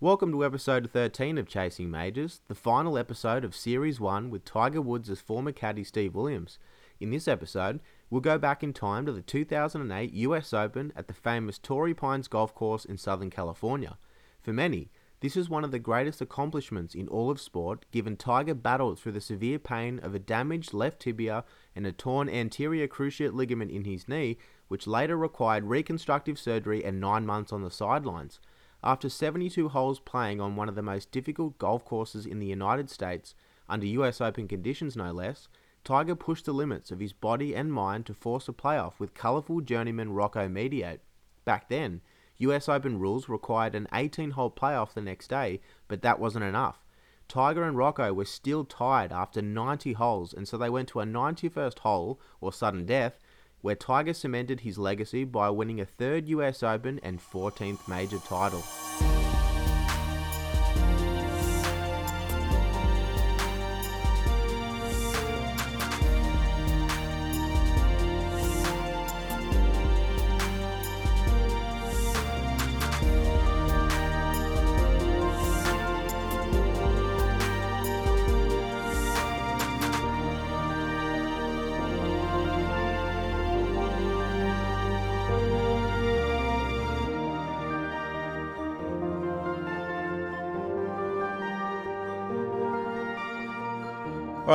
Welcome to episode 13 of Chasing Majors, the final episode of Series 1 with Tiger Woods' former caddy Steve Williams. In this episode, we'll go back in time to the 2008 US Open at the famous Torrey Pines Golf Course in Southern California. For many, this is one of the greatest accomplishments in all of sport, given Tiger battled through the severe pain of a damaged left tibia and a torn anterior cruciate ligament in his knee, which later required reconstructive surgery and nine months on the sidelines. After 72 holes playing on one of the most difficult golf courses in the United States, under US Open conditions no less, Tiger pushed the limits of his body and mind to force a playoff with colourful journeyman Rocco Mediate. Back then, US Open rules required an 18 hole playoff the next day, but that wasn't enough. Tiger and Rocco were still tied after 90 holes, and so they went to a 91st hole, or sudden death, where Tiger cemented his legacy by winning a third US Open and 14th major title.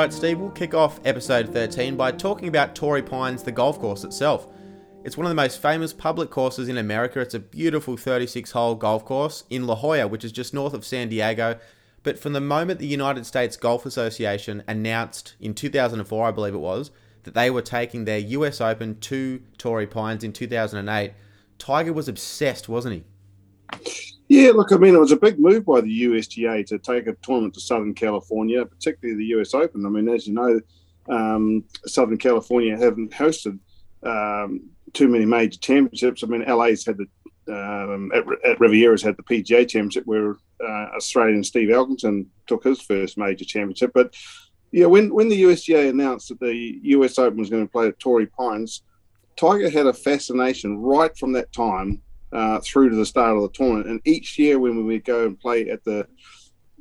Right, Steve, we'll kick off episode 13 by talking about Torrey Pines, the golf course itself. It's one of the most famous public courses in America. It's a beautiful 36 hole golf course in La Jolla, which is just north of San Diego. But from the moment the United States Golf Association announced in 2004, I believe it was, that they were taking their US Open to Torrey Pines in 2008, Tiger was obsessed, wasn't he? Yeah, look, I mean, it was a big move by the USGA to take a tournament to Southern California, particularly the US Open. I mean, as you know, um, Southern California haven't hosted um, too many major championships. I mean, LA's had the um, at, at Riviera's had the PGA Championship where uh, Australian Steve Elkington took his first major championship. But yeah, when when the USGA announced that the US Open was going to play at Torrey Pines, Tiger had a fascination right from that time uh, through to the start of the tournament. And each year when we would go and play at the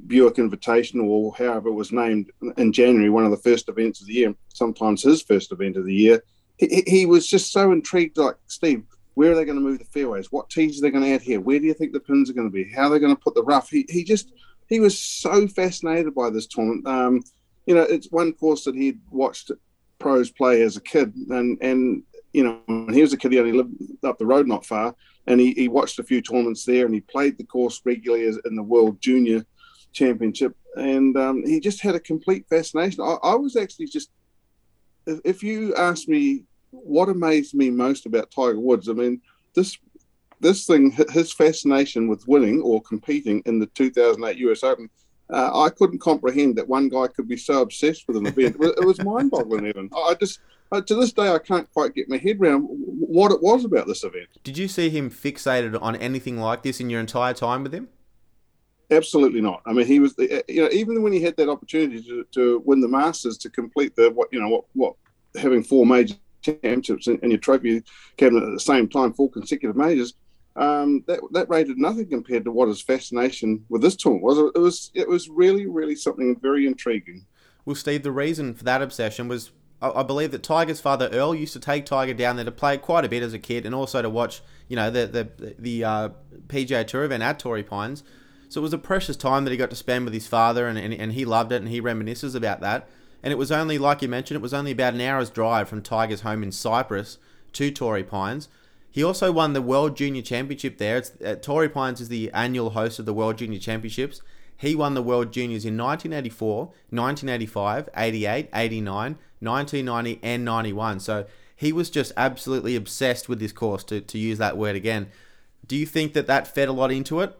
Buick Invitational or however it was named in January, one of the first events of the year, sometimes his first event of the year, he, he was just so intrigued. Like Steve, where are they going to move the fairways? What tees are they going to add here? Where do you think the pins are going to be? How are they going to put the rough? He, he just he was so fascinated by this tournament. Um, you know, it's one course that he'd watched pros play as a kid, and and you know, when he was a kid, he only lived up the road not far, and he, he watched a few tournaments there and he played the course regularly in the World Junior Championship. And um, he just had a complete fascination. I, I was actually just, if, if you ask me what amazed me most about Tiger Woods, I mean, this this thing, his fascination with winning or competing in the 2008 US Open, uh, I couldn't comprehend that one guy could be so obsessed with an event. it was mind-boggling, even. I just uh, to this day, I can't quite get my head around what it was about this event. Did you see him fixated on anything like this in your entire time with him? Absolutely not. I mean, he was, uh, you know, even when he had that opportunity to, to win the Masters to complete the what, you know, what, what having four major championships in, in your trophy cabinet at the same time, four consecutive majors. Um, that that rated nothing compared to what his fascination with this tournament was. It was it was really really something very intriguing. Well, Steve, the reason for that obsession was I believe that Tiger's father Earl used to take Tiger down there to play quite a bit as a kid, and also to watch, you know, the the the uh, PGA Tour event at Torrey Pines. So it was a precious time that he got to spend with his father, and, and, and he loved it, and he reminisces about that. And it was only, like you mentioned, it was only about an hour's drive from Tiger's home in Cypress to Torrey Pines. He also won the World Junior Championship there. It's, uh, Torrey Pines is the annual host of the World Junior Championships. He won the World Juniors in 1984, 1985, 88, 89, 1990 and 91. So he was just absolutely obsessed with this course, to, to use that word again. Do you think that that fed a lot into it?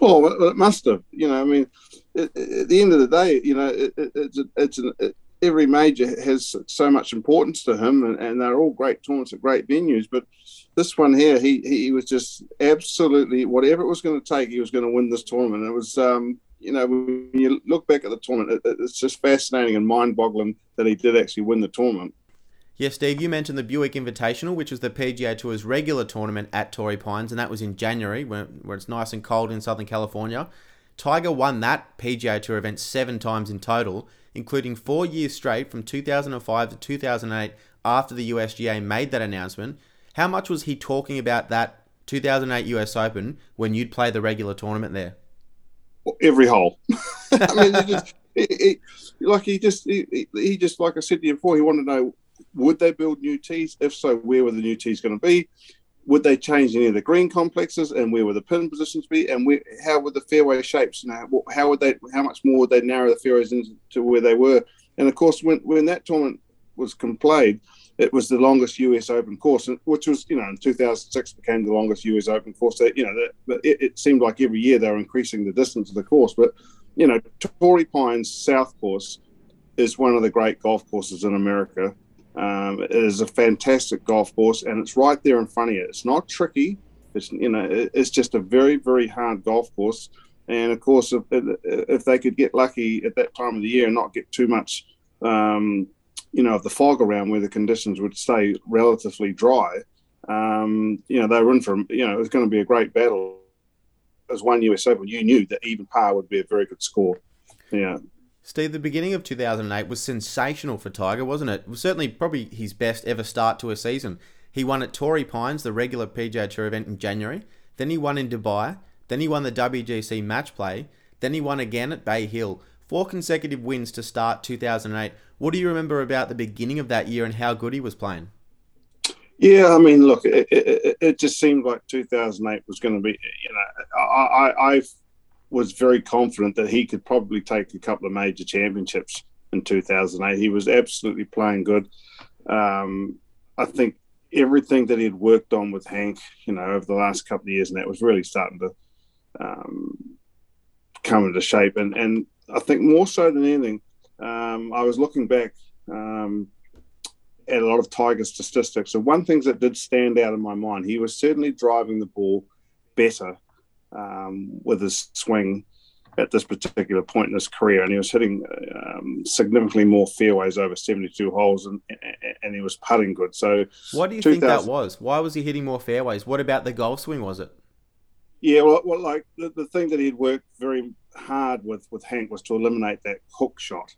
Oh, well, it must have. You know, I mean, at the end of the day, you know, it, it, it's it's an, every major has so much importance to him, and, and, they're all great tournaments at great venues. But this one here, he he was just absolutely whatever it was going to take, he was going to win this tournament. It was um, you know, when you look back at the tournament, it, it's just fascinating and mind-boggling that he did actually win the tournament. Yes, Steve, you mentioned the Buick Invitational, which was the PGA Tour's regular tournament at Torrey Pines, and that was in January, where, where it's nice and cold in Southern California. Tiger won that PGA Tour event seven times in total, including four years straight from 2005 to 2008 after the USGA made that announcement. How much was he talking about that 2008 US Open when you'd play the regular tournament there? Every hole. I mean, just, like he just, he, he just, like I said to you before, he wanted to know would they build new tees? If so, where were the new tees going to be? Would they change any of the green complexes, and where would the pin positions be? And where, how would the fairway shapes? Now, how would they? How much more would they narrow the fairways into where they were? And of course, when when that tournament was played, it was the longest US Open course, which was, you know, in 2006 became the longest US Open course. You know, that, it, it, seemed like every year they were increasing the distance of the course. But you know, Torrey Pines South Course is one of the great golf courses in America. Um, it is a fantastic golf course, and it's right there in front of you. It's not tricky. It's you know, it's just a very very hard golf course. And of course, if, if they could get lucky at that time of the year and not get too much um, you know, of the fog around where the conditions would stay relatively dry, um, you know, they were in for, you know, it was going to be a great battle. As one US Open, you knew that even par would be a very good score. Yeah. Steve, the beginning of 2008 was sensational for Tiger, wasn't it? It was certainly probably his best ever start to a season. He won at Torrey Pines, the regular PGA Tour event in January. Then he won in Dubai. Then he won the WGC Match Play. Then he won again at Bay Hill. Four consecutive wins to start 2008. What do you remember about the beginning of that year and how good he was playing? Yeah, I mean, look, it, it, it just seemed like 2008 was going to be, you know, I, I was very confident that he could probably take a couple of major championships in 2008. He was absolutely playing good. Um, I think everything that he had worked on with Hank, you know, over the last couple of years, and that was really starting to um, come into shape. And, and I think more so than anything, um, I was looking back um, at a lot of Tiger statistics. And one thing that did stand out in my mind, he was certainly driving the ball better um, with his swing at this particular point in his career, and he was hitting um, significantly more fairways over 72 holes, and, and he was putting good. So, what do you think that was? Why was he hitting more fairways? What about the golf swing? Was it? Yeah, well, well like the, the thing that he'd worked very hard with with Hank was to eliminate that hook shot,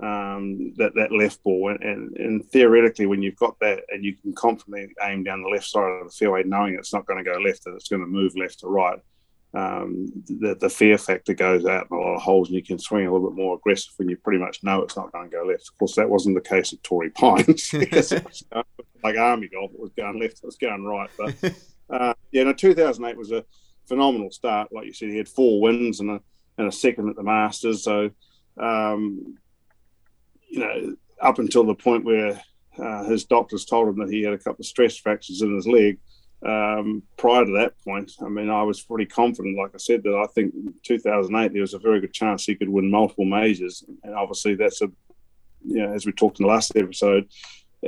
um, that that left ball, and, and, and theoretically, when you've got that and you can confidently aim down the left side of the fairway, knowing it's not going to go left, that it's going to move left to right. Um, the, the fear factor goes out in a lot of holes, and you can swing a little bit more aggressive when you pretty much know it's not going to go left. Of course, that wasn't the case at Torrey Pines because like army golf; it was going left, it was going right. But uh, yeah, no, 2008 was a phenomenal start. Like you said, he had four wins and a and a second at the Masters. So, um, you know, up until the point where uh, his doctors told him that he had a couple of stress fractures in his leg. Um, prior to that point, I mean, I was pretty confident, like I said, that I think 2008 there was a very good chance he could win multiple majors, and obviously that's a, you know, as we talked in the last episode,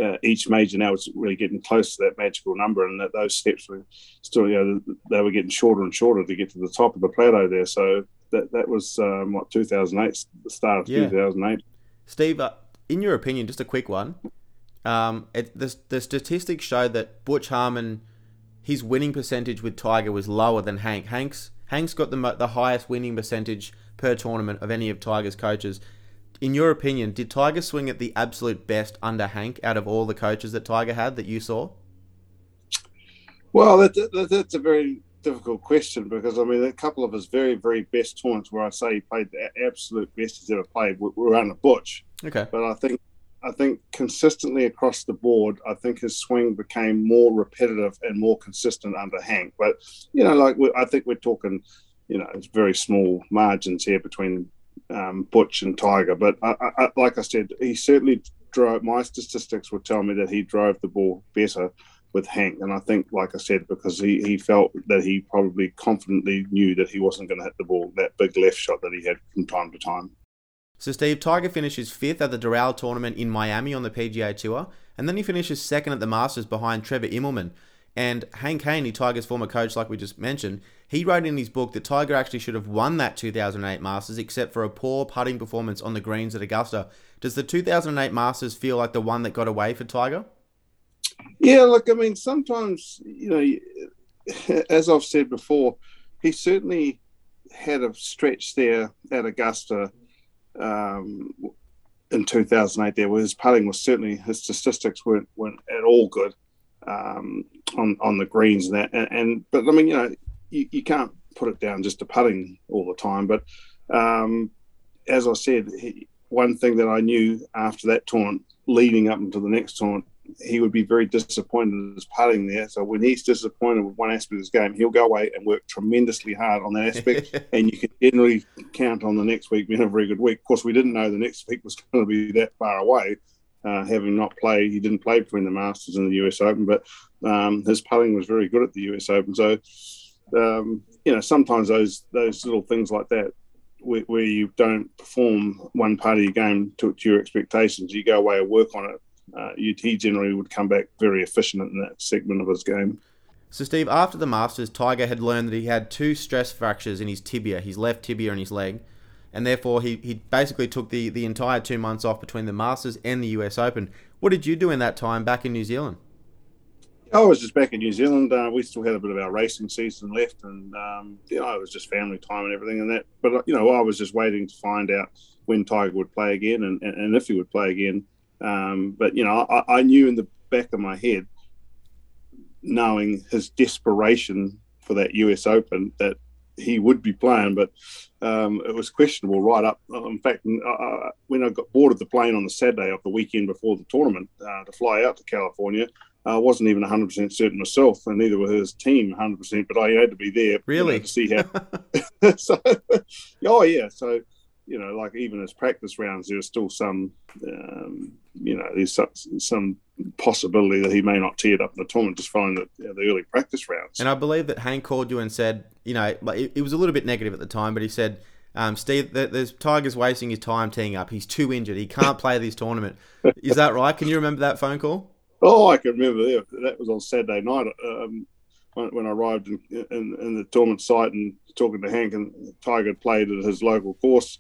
uh, each major now is really getting close to that magical number, and that those steps were still, you know, they were getting shorter and shorter to get to the top of the plateau there. So that that was um, what 2008, the start of yeah. 2008. Steve, uh, in your opinion, just a quick one. Um, it, the, the statistics show that Butch Harmon, his winning percentage with Tiger was lower than Hank. Hank's Hank's got the the highest winning percentage per tournament of any of Tiger's coaches. In your opinion, did Tiger swing at the absolute best under Hank out of all the coaches that Tiger had that you saw? Well, that, that, that's a very difficult question because I mean a couple of his very very best tournaments where I say he played the absolute best he's ever played were, were under Butch. Okay, but I think I think consistently across the board, I think his swing became more repetitive and more consistent under Hank. But you know, like I think we're talking, you know, it's very small margins here between um, Butch and Tiger. But I, I, like I said, he certainly drove. My statistics would tell me that he drove the ball better with Hank. And I think, like I said, because he, he felt that he probably confidently knew that he wasn't going to hit the ball, that big left shot that he had from time to time. So, Steve, Tiger finishes fifth at the Doral tournament in Miami on the PGA Tour, and then he finishes second at the Masters behind Trevor Immelman. And Hank Haney, Tiger's former coach, like we just mentioned, He wrote in his book that Tiger actually should have won that 2008 Masters, except for a poor putting performance on the greens at Augusta. Does the 2008 Masters feel like the one that got away for Tiger? Yeah, look, I mean, sometimes, you know, as I've said before, he certainly had a stretch there at Augusta um, in 2008 there was putting was certainly his statistics weren't, weren't at all good um, on on the greens and that and, and, but I mean you know you, you can't put it down just to putting all the time but um, as I said he, one thing that I knew after that tournament leading up into the next tournament he would be very disappointed in his putting there. So when he's disappointed with one aspect of his game, he'll go away and work tremendously hard on that aspect. and you can generally count on the next week being a very good week. Of course, we didn't know the next week was going to be that far away, uh, having not played. He didn't play between the Masters and the US Open, but um, his putting was very good at the US Open. So, um, you know, sometimes those those little things like that where, where, you don't perform one part of your game to, to, your expectations, you go away and work on it uh, he generally would come back very efficient in that segment of his game. So, Steve, after the Masters, Tiger had learned that he had two stress fractures in his tibia, his left tibia and his leg, and therefore he, he basically took the, the entire two months off between the Masters and the US Open. What did you do in that time back in New Zealand? I was just back in New Zealand. Uh, we still had a bit of our racing season left, and um, you know, it was just family time and everything and that. But you know, I was just waiting to find out when Tiger would play again and, and, and if he would play again. Um, but you know, I, I, knew in the back of my head, knowing his desperation for that US Open, that he would be playing, but um, it was questionable right up. In fact, uh, when I got boarded the plane on the Saturday of the weekend before the tournament uh, to fly out to California, I wasn't even 100% certain myself, and neither was his team 100%, but I had to be there really you know, to see how. so, oh, yeah. So, you know, like even as practice rounds, there's still some, um, you know, there's some, some, possibility that he may not tee it up in the tournament just following the, you know, the early practice rounds. And I believe that Hank called you and said, you know, it, it was a little bit negative at the time, but he said, um, Steve, there's Tiger's wasting his time teeing up. He's too injured. He can't play this tournament. Is that right? Can you remember that phone call? Oh, I can remember that. That was on Saturday night. Um, when, when I arrived in, in, in, the tournament site and talking to Hank, and Tiger played at his local course.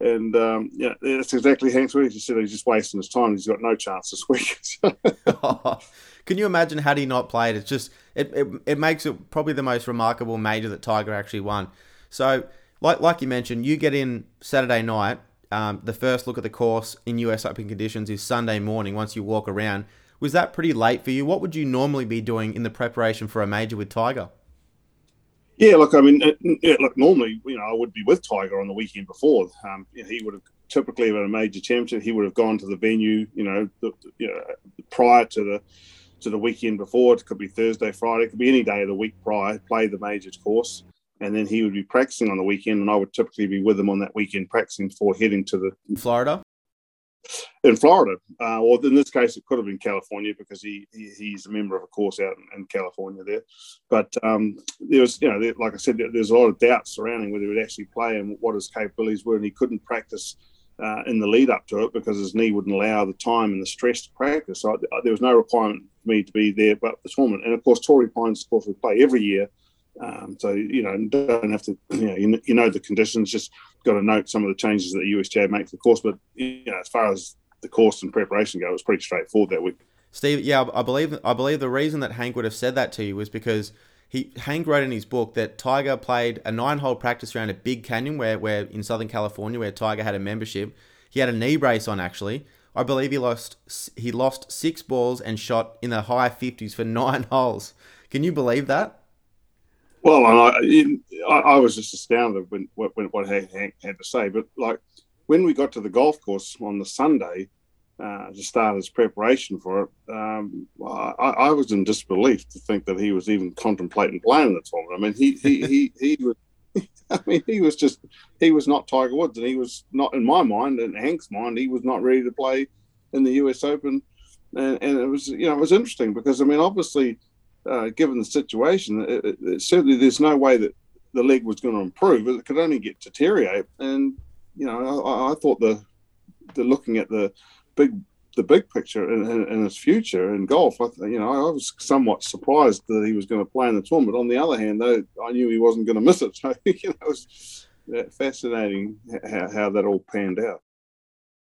And um, yeah, that's exactly Hank's words. He said he's just wasting his time. He's got no chance this week. Can you imagine had he not played? It's just it, it, it makes it probably the most remarkable major that Tiger actually won. So, like like you mentioned, you get in Saturday night. Um, the first look at the course in US Open conditions is Sunday morning. Once you walk around, was that pretty late for you? What would you normally be doing in the preparation for a major with Tiger? Yeah, look, I mean, yeah, look, normally, you know, I would be with Tiger on the weekend before. Um, he would have typically at a major championship, he would have gone to the venue, you know, the, you know, prior to the to the weekend before. It could be Thursday, Friday, it could be any day of the week prior. Play the majors course, and then he would be practicing on the weekend, and I would typically be with him on that weekend practicing before heading to the Florida in Florida, uh, or in this case, it could have been California because he, he he's a member of a course out in, in California there. But um, there was, you know, there, like I said, there's a lot of doubts surrounding whether he would actually play and what his capabilities were, and he couldn't practice uh, in the lead up to it because his knee wouldn't allow the time and the stress to practice. So I, there was no requirement for me to be there, but the tournament, and of course, Torrey Pines, of course, we play every year. Um, so you know, don't have to you know, you, you know the conditions. Just got to note some of the changes that the makes to the course. But you know, as far as the course and preparation go, it was pretty straightforward that week. Steve, yeah, I believe I believe the reason that Hank would have said that to you was because he Hank wrote in his book that Tiger played a nine-hole practice round at Big Canyon, where where in Southern California, where Tiger had a membership. He had a knee brace on actually. I believe he lost he lost six balls and shot in the high fifties for nine holes. Can you believe that? Well, and I, I, was just astounded when, when what Hank had to say. But like when we got to the golf course on the Sunday uh, to start his preparation for it, um, I, I, was in disbelief to think that he was even contemplating playing the tournament. I mean, he he, he, he was. I mean, he was just, he was not Tiger Woods, and he was not, in my mind, in Hank's mind, he was not ready to play in the US Open. And, and it was, you know, it was interesting because, I mean, obviously, uh, given the situation, it, it, certainly there's no way that the leg was going to improve. It could only get deteriorate. And you know, I, I, thought the the looking at the big the big picture in his future in golf. I, you know, I was somewhat surprised that he was going to play in the tournament. On the other hand, though, I knew he wasn't going to miss it. So you know, it was fascinating how, how that all panned out.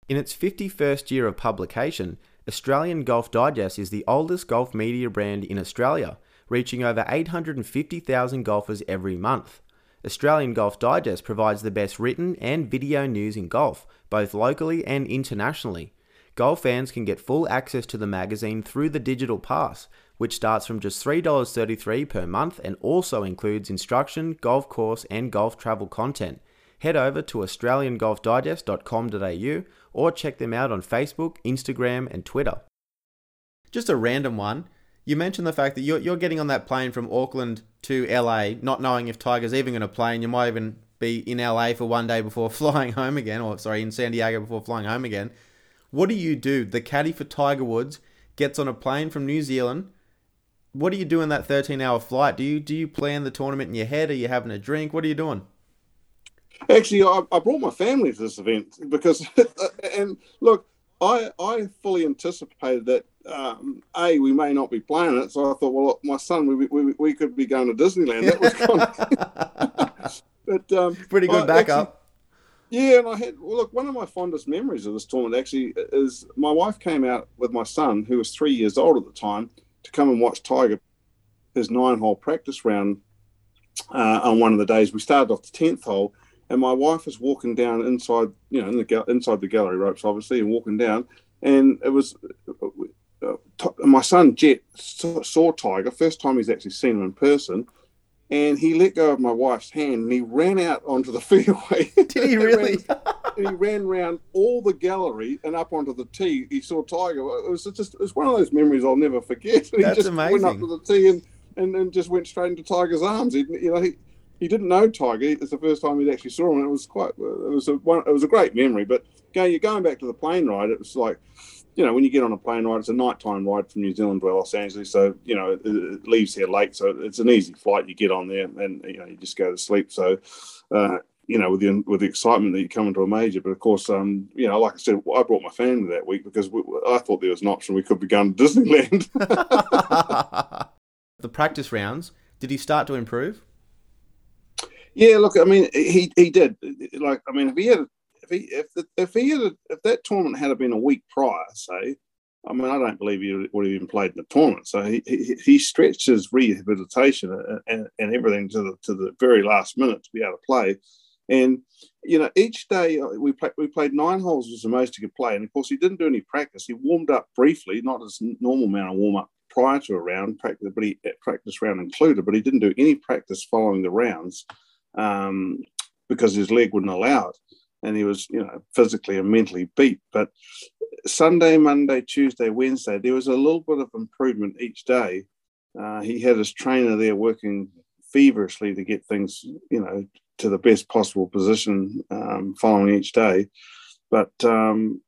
In its 51st year of publication, Australian Golf Digest is the oldest golf media brand in Australia, reaching over 850,000 golfers every month. Australian Golf Digest provides the best written and video news in golf, both locally and internationally. Golf fans can get full access to the magazine through the digital pass, which starts from just $3.33 per month and also includes instruction, golf course, and golf travel content. Head over to australiangolfdigest.com.au or check them out on Facebook, Instagram, and Twitter. Just a random one. You mentioned the fact that you're, you're getting on that plane from Auckland to LA, not knowing if Tiger's even going to play, and you might even be in LA for one day before flying home again, or sorry, in San Diego before flying home again. What do you do? The caddy for Tiger Woods gets on a plane from New Zealand. What do you do in that 13 hour flight? Do you do you plan the tournament in your head? Are you having a drink? What are you doing? Actually, I, I brought my family to this event because, and look, I I fully anticipated that um, a we may not be playing it, so I thought, well, my son, we we, we could be going to Disneyland. That was kind of, but um, pretty good I, backup. Actually, yeah, and I had well, look. One of my fondest memories of this tournament actually is my wife came out with my son, who was three years old at the time, to come and watch Tiger his nine-hole practice round uh, on one of the days. We started off the tenth hole, and my wife was walking down inside, you know, in the inside the gallery ropes, obviously, and walking down, and it was uh, my son Jet saw Tiger first time he's actually seen him in person, and he let go of my wife's hand and he ran out onto the fairway. Did he really? and he ran around all the gallery and up onto the tee. He saw Tiger. It was just it was one of those memories I'll never forget. That's he just amazing. went up to the tee and, and, and just went straight into Tiger's arms. He, you know, he, he didn't know Tiger. It's the first time he'd actually saw him, and it was quite. It was a one, it was a great memory. But going, you're going back to the plane ride. It was like, you know, when you get on a plane ride, it's a nighttime ride from New Zealand to Los Angeles. So you know, it, it leaves here late, so it's an easy flight. You get on there, and you know, you just go to sleep. So. Uh, you know, with the with the excitement that you come into a major, but of course, um, you know, like I said, I brought my family that week because we, I thought there was an option we could be going to Disneyland. the practice rounds, did he start to improve? Yeah, look, I mean, he he did. Like, I mean, if he had, if he if the, if he had, if that tournament had been a week prior, say, I mean, I don't believe he would have even played in the tournament. So he he, he stretched his rehabilitation and, and, and everything to the to the very last minute to be able to play. And you know, each day uh, we played we played nine holes was the most he could play. And of course, he didn't do any practice. He warmed up briefly, not his normal amount of warm up prior to a round practice, but he practice round included. But he didn't do any practice following the rounds um, because his leg wouldn't allow it. And he was, you know, physically and mentally beat. But Sunday, Monday, Tuesday, Wednesday, there was a little bit of improvement each day. Uh, he had his trainer there working feverishly to get things, you know, to the best possible position um, following each day. But um,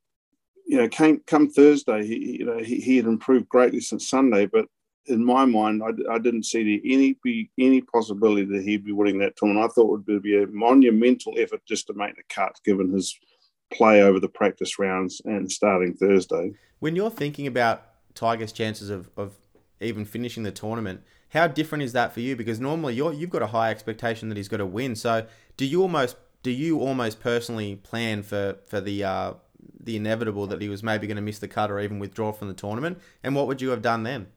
you know, came come Thursday, he you know he, he had improved greatly since Sunday. But in my mind, I, I didn't see any any possibility that he'd be winning that tournament. I thought it would be a monumental effort just to make the cut, given his play over the practice rounds and starting Thursday. When you're thinking about Tiger's chances of, of even finishing the tournament, how different is that for you? Because normally you're you've got a high expectation that he's got to win. So do you almost do you almost personally plan for for the uh, the inevitable that he was maybe going to miss the cut or even withdraw from the tournament? And what would you have done then?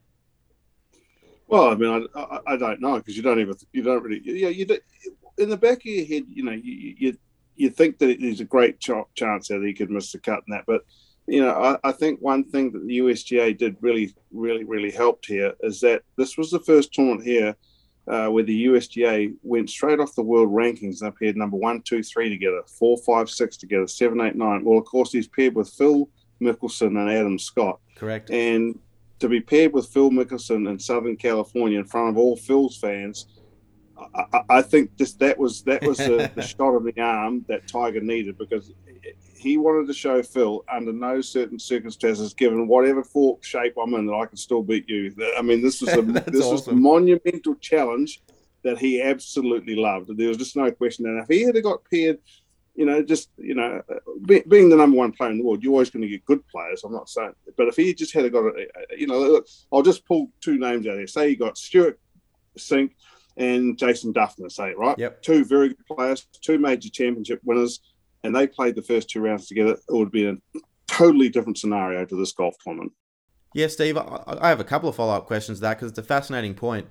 Well, I mean, I, I, I don't know because you don't even you don't really yeah you in the back of your head you know you you, you think that there's a great ch- chance that he could miss the cut in that, but you know I, I think one thing that the USGA did really really really helped here is that this was the first tournament here uh, where the USGA went straight off the world rankings up here number one two three together four five six together seven eight nine. Well, of course he's paired with Phil Mickelson and Adam Scott. Correct. And to be paired with Phil Mickelson in Southern California in front of all Phil's fans, I, I think just that was that was the, the shot of the arm that Tiger needed because he wanted to show Phil under no certain circumstances, given whatever fork shape I'm in, that I can still beat you. I mean, this was a this awesome. was a monumental challenge that he absolutely loved. There was just no question. And if he had got paired you know, just you know, be, being the number one player in the world, you're always going to get good players. I'm not saying, but if he just had got, a, you know, look, I'll just pull two names out there. Say you got Stewart Cink and Jason Dufner, say it right. Yep. Two very good players, two major championship winners, and they played the first two rounds together. It would be a totally different scenario to this golf tournament. Yeah, Steve, I have a couple of follow up questions to that because it's a fascinating point.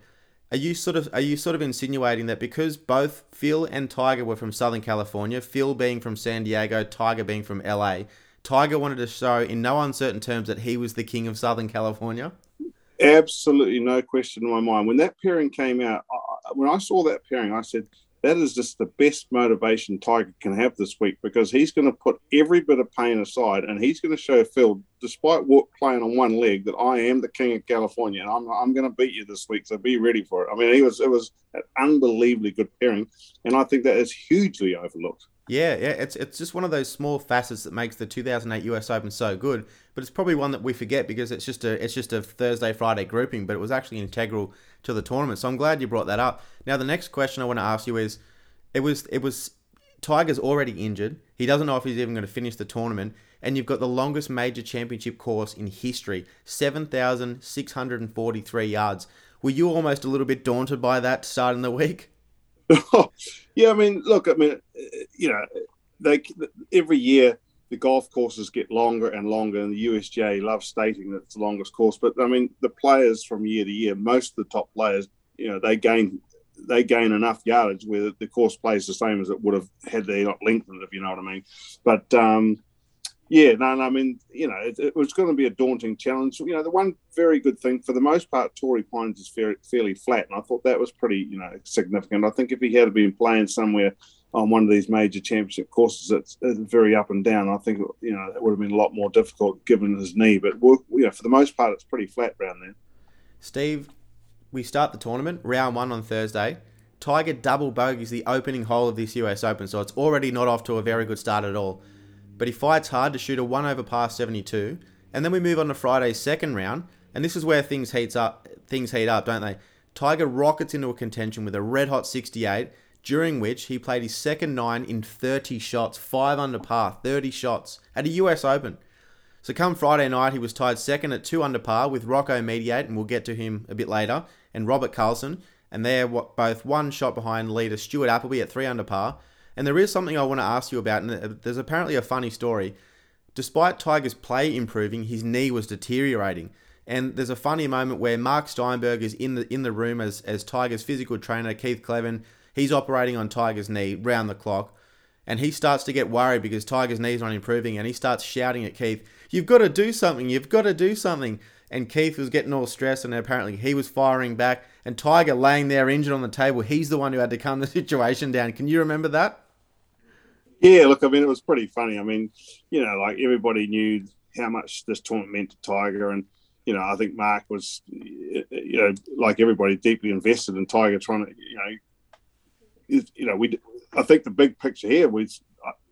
Are you sort of are you sort of insinuating that because both Phil and Tiger were from Southern California, Phil being from San Diego, Tiger being from LA, Tiger wanted to show in no uncertain terms that he was the king of Southern California? Absolutely no question in my mind. When that pairing came out, when I saw that pairing, I said, that is just the best motivation Tiger can have this week because he's going to put every bit of pain aside and he's going to show Phil, despite playing on one leg, that I am the king of California and I'm, I'm going to beat you this week. So be ready for it. I mean, he was it was an unbelievably good pairing, and I think that is hugely overlooked. Yeah, yeah, it's it's just one of those small facets that makes the 2008 US Open so good. But it's probably one that we forget because it's just a it's just a Thursday Friday grouping, but it was actually integral to the tournament. So I'm glad you brought that up. Now the next question I want to ask you is, it was it was Tiger's already injured. He doesn't know if he's even going to finish the tournament, and you've got the longest major championship course in history, 7,643 yards. Were you almost a little bit daunted by that starting the week? yeah, I mean, look, I mean, you know, they every year the golf courses get longer and longer, and the USGA loves stating that it's the longest course. But I mean, the players from year to year, most of the top players, you know, they gain they gain enough yardage where the course plays the same as it would have had they not lengthened, if you know what I mean. But um, yeah, no, no, I mean, you know, it, it, was going to be a daunting challenge. You know, the one very good thing, for the most part, Torrey Pines is fairly, fairly flat, and I thought that was pretty, you know, significant. I think if he had been playing somewhere on one of these major championship courses, it's, it's very up and down. I think, you know, it would have been a lot more difficult given his knee. But, you know, for the most part, it's pretty flat around there. Steve, we start the tournament, round one on Thursday. Tiger double bogeys the opening hole of this US Open, so it's already not off to a very good start at all but he fights hard to shoot a one over par 72. And then we move on to Friday's second round, and this is where things heats up. Things heat up, don't they? Tiger rockets into a contention with a red hot 68, during which he played his second nine in 30 shots, five under par, 30 shots at a US Open. So come Friday night, he was tied second at two under par with Rocco Mediate, and we'll get to him a bit later, and Robert Karlsson, and they're both one shot behind leader Stuart Appleby at three under par. And there is something I want to ask you about, and there's apparently a funny story. Despite Tiger's play improving, his knee was deteriorating. And there's a funny moment where Mark Steinberg is in the in the room as, as Tiger's physical trainer, Keith Kleven. He's operating on Tiger's knee round the clock. And he starts to get worried because Tiger's knee's not improving. And he starts shouting at Keith, You've got to do something. You've got to do something. And Keith was getting all stressed, and apparently he was firing back. And Tiger laying there injured on the table, he's the one who had to calm the situation down. Can you remember that? Yeah, look, I mean, it was pretty funny. I mean, you know, like everybody knew how much this tournament meant to Tiger, and you know, I think Mark was, you know, like everybody, deeply invested in Tiger, trying to, you know, you know, we. I think the big picture here was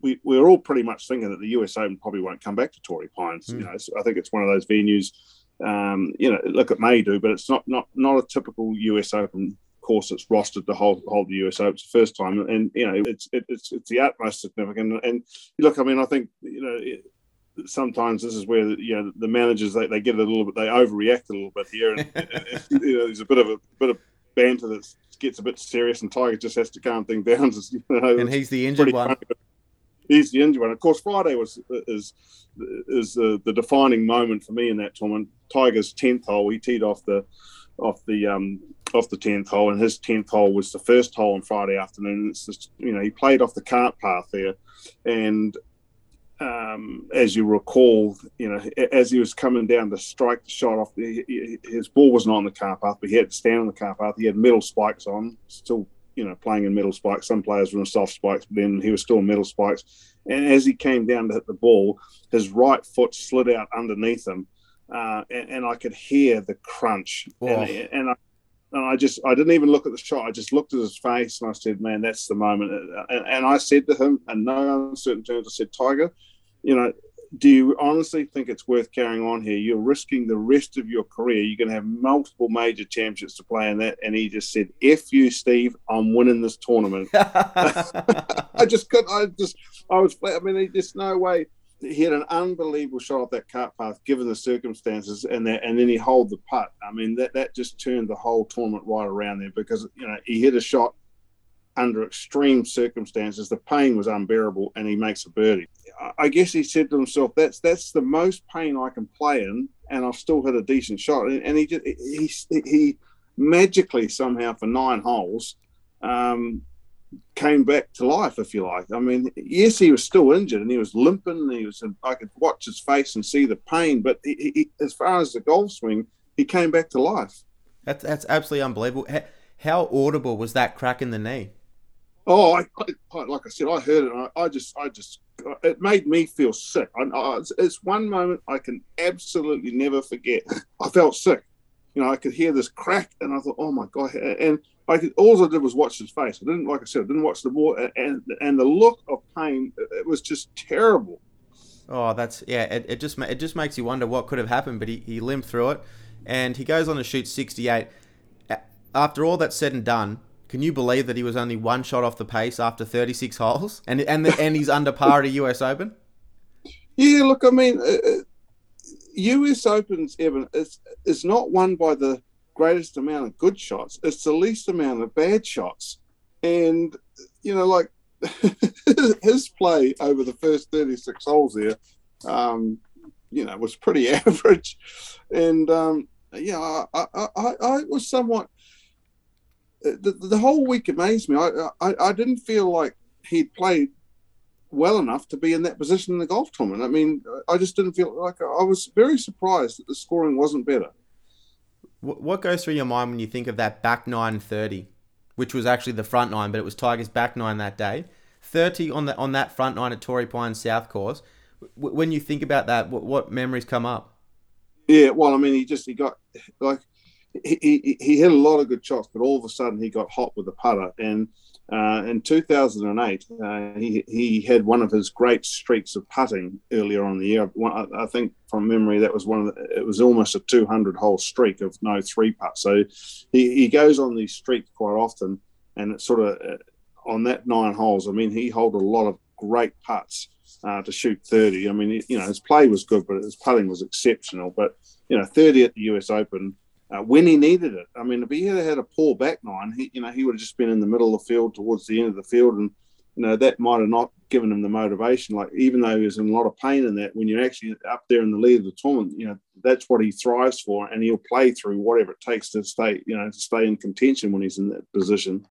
we we are all pretty much thinking that the US Open probably won't come back to Torrey Pines. Mm. You know, so I think it's one of those venues. Um, you know, look, it may do, but it's not not not a typical US Open course it's rostered to hold hold the US Open first time, and you know it's it, it's it's the utmost significant. And look, I mean, I think you know. It, sometimes this is where you know the managers they, they get a little bit they overreact a little bit here and, and you know there's a bit of a bit of banter that gets a bit serious and Tiger just has to calm things down you know, and he's the injured one. funny. he's the injured one. Of course Friday was is is the, the defining moment for me in that tournament. Tiger's 10th hole he teed off the off the um, off the tenth hole, and his tenth hole was the first hole on Friday afternoon. It's just you know he played off the cart path there, and um, as you recall, you know as he was coming down to strike the shot off, the, his ball wasn't on the car path, but he had to stand on the car path. He had metal spikes on, still you know playing in metal spikes. Some players were in soft spikes, but then he was still in metal spikes. And as he came down to hit the ball, his right foot slid out underneath him uh, and, and, I could hear the crunch. Oh. And, and, I, and I just, I didn't even look at the shot. I just looked at his face and I said, man, that's the moment. And, and I said to him, in no uncertain terms, I said, Tiger, you know, do you honestly think it's worth carrying on here? You're risking the rest of your career. You're going to have multiple major championships to play in that. And he just said, F you, Steve, I'm winning this tournament. I just couldn't. I just, I was. Flat. I mean, there's no way. He had an unbelievable shot off that cart path, given the circumstances, and that, and then he hold the putt. I mean, that that just turned the whole tournament right around there because you know he hit a shot under extreme circumstances. The pain was unbearable, and he makes a birdie. I guess he said to himself, "That's that's the most pain I can play in, and I'll still hit a decent shot." And, and he just he he magically somehow for nine holes um, came back to life, if you like. I mean, yes, he was still injured and he was limping. And he was, I could watch his face and see the pain. But he, he, as far as the golf swing, he came back to life. That's that's absolutely unbelievable. How audible was that crack in the knee? Oh, I, I, like I said, I heard it. I, I, just, I just, uh, it made me feel sick. I, it's one moment I can absolutely never forget. I felt sick. You know, I could hear this crack, and I thought, "Oh my god!" And I could, all I did was watch his face. I didn't, like I said, I didn't watch the ball, and and the look of pain, it was just terrible. Oh, that's yeah. It, it just it just makes you wonder what could have happened, but he, he limped through it, and he goes on to shoot 68. After all that's said and done, can you believe that he was only one shot off the pace after 36 holes, and and the, and he's under par at a US Open? Yeah, look, I mean, uh, US uh, Opens, Evin, is is not won by the greatest amount of good shots. It's the least amount of bad shots. And, you know, like his play over the first 36 holes there, um, you know, was pretty average. And, um, yeah, I, I, I, I was somewhat. The, the whole week amazed me. I, I, I didn't feel like he'd played well enough to be in that position in the golf tournament. I mean, I just didn't feel like I was very surprised that the scoring wasn't better. What goes through your mind when you think of that back nine thirty, which was actually the front nine, but it was Tiger's back nine that day? Thirty on the on that front nine at Torrey Pines South Course. When you think about that, what, what memories come up? Yeah, well, I mean, he just he got like he, he hit a lot of good shots, but all of a sudden he got hot with the putter, and uh, in 2008, uh, he, he had one of his great streaks of putting earlier on the year. I, I think from memory, that was one of the, it was almost a 200 hole streak of no three putts. So he, he goes on these streaks quite often, and it's sort of uh, on that nine holes. I mean, he held a lot of great putts uh, to shoot 30. I mean, you know, his play was good, but his putting was exceptional. But you know, 30 at the U.S. Open uh, when he needed it. I mean, if he had had a poor back nine, he, you know, he would have just been in the middle of the field towards the end of the field, and you know that might have not given him the motivation. Like even though he was in a lot of pain in that, when you're actually up there in the lead of the tournament, you know that's what he thrives for, and he'll play through whatever it takes to stay, you know, to stay in contention when he's in that position.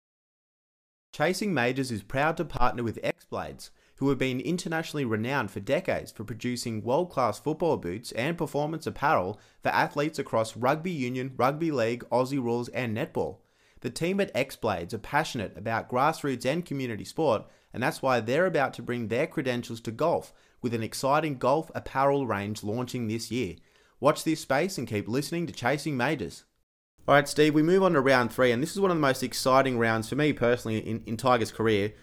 Chasing Majors is proud to partner with X Blades who have been internationally renowned for decades for producing world class football boots and performance apparel for athletes across rugby union, rugby league, Aussie rules, and netball. The team at X Blades are passionate about grassroots and community sport, and that's why they're about to bring their credentials to golf with an exciting golf apparel range launching this year. Watch this space and keep listening to Chasing Majors. All right, Steve, we move on to round three, and this is one of the most exciting rounds for me personally in, in Tiger's career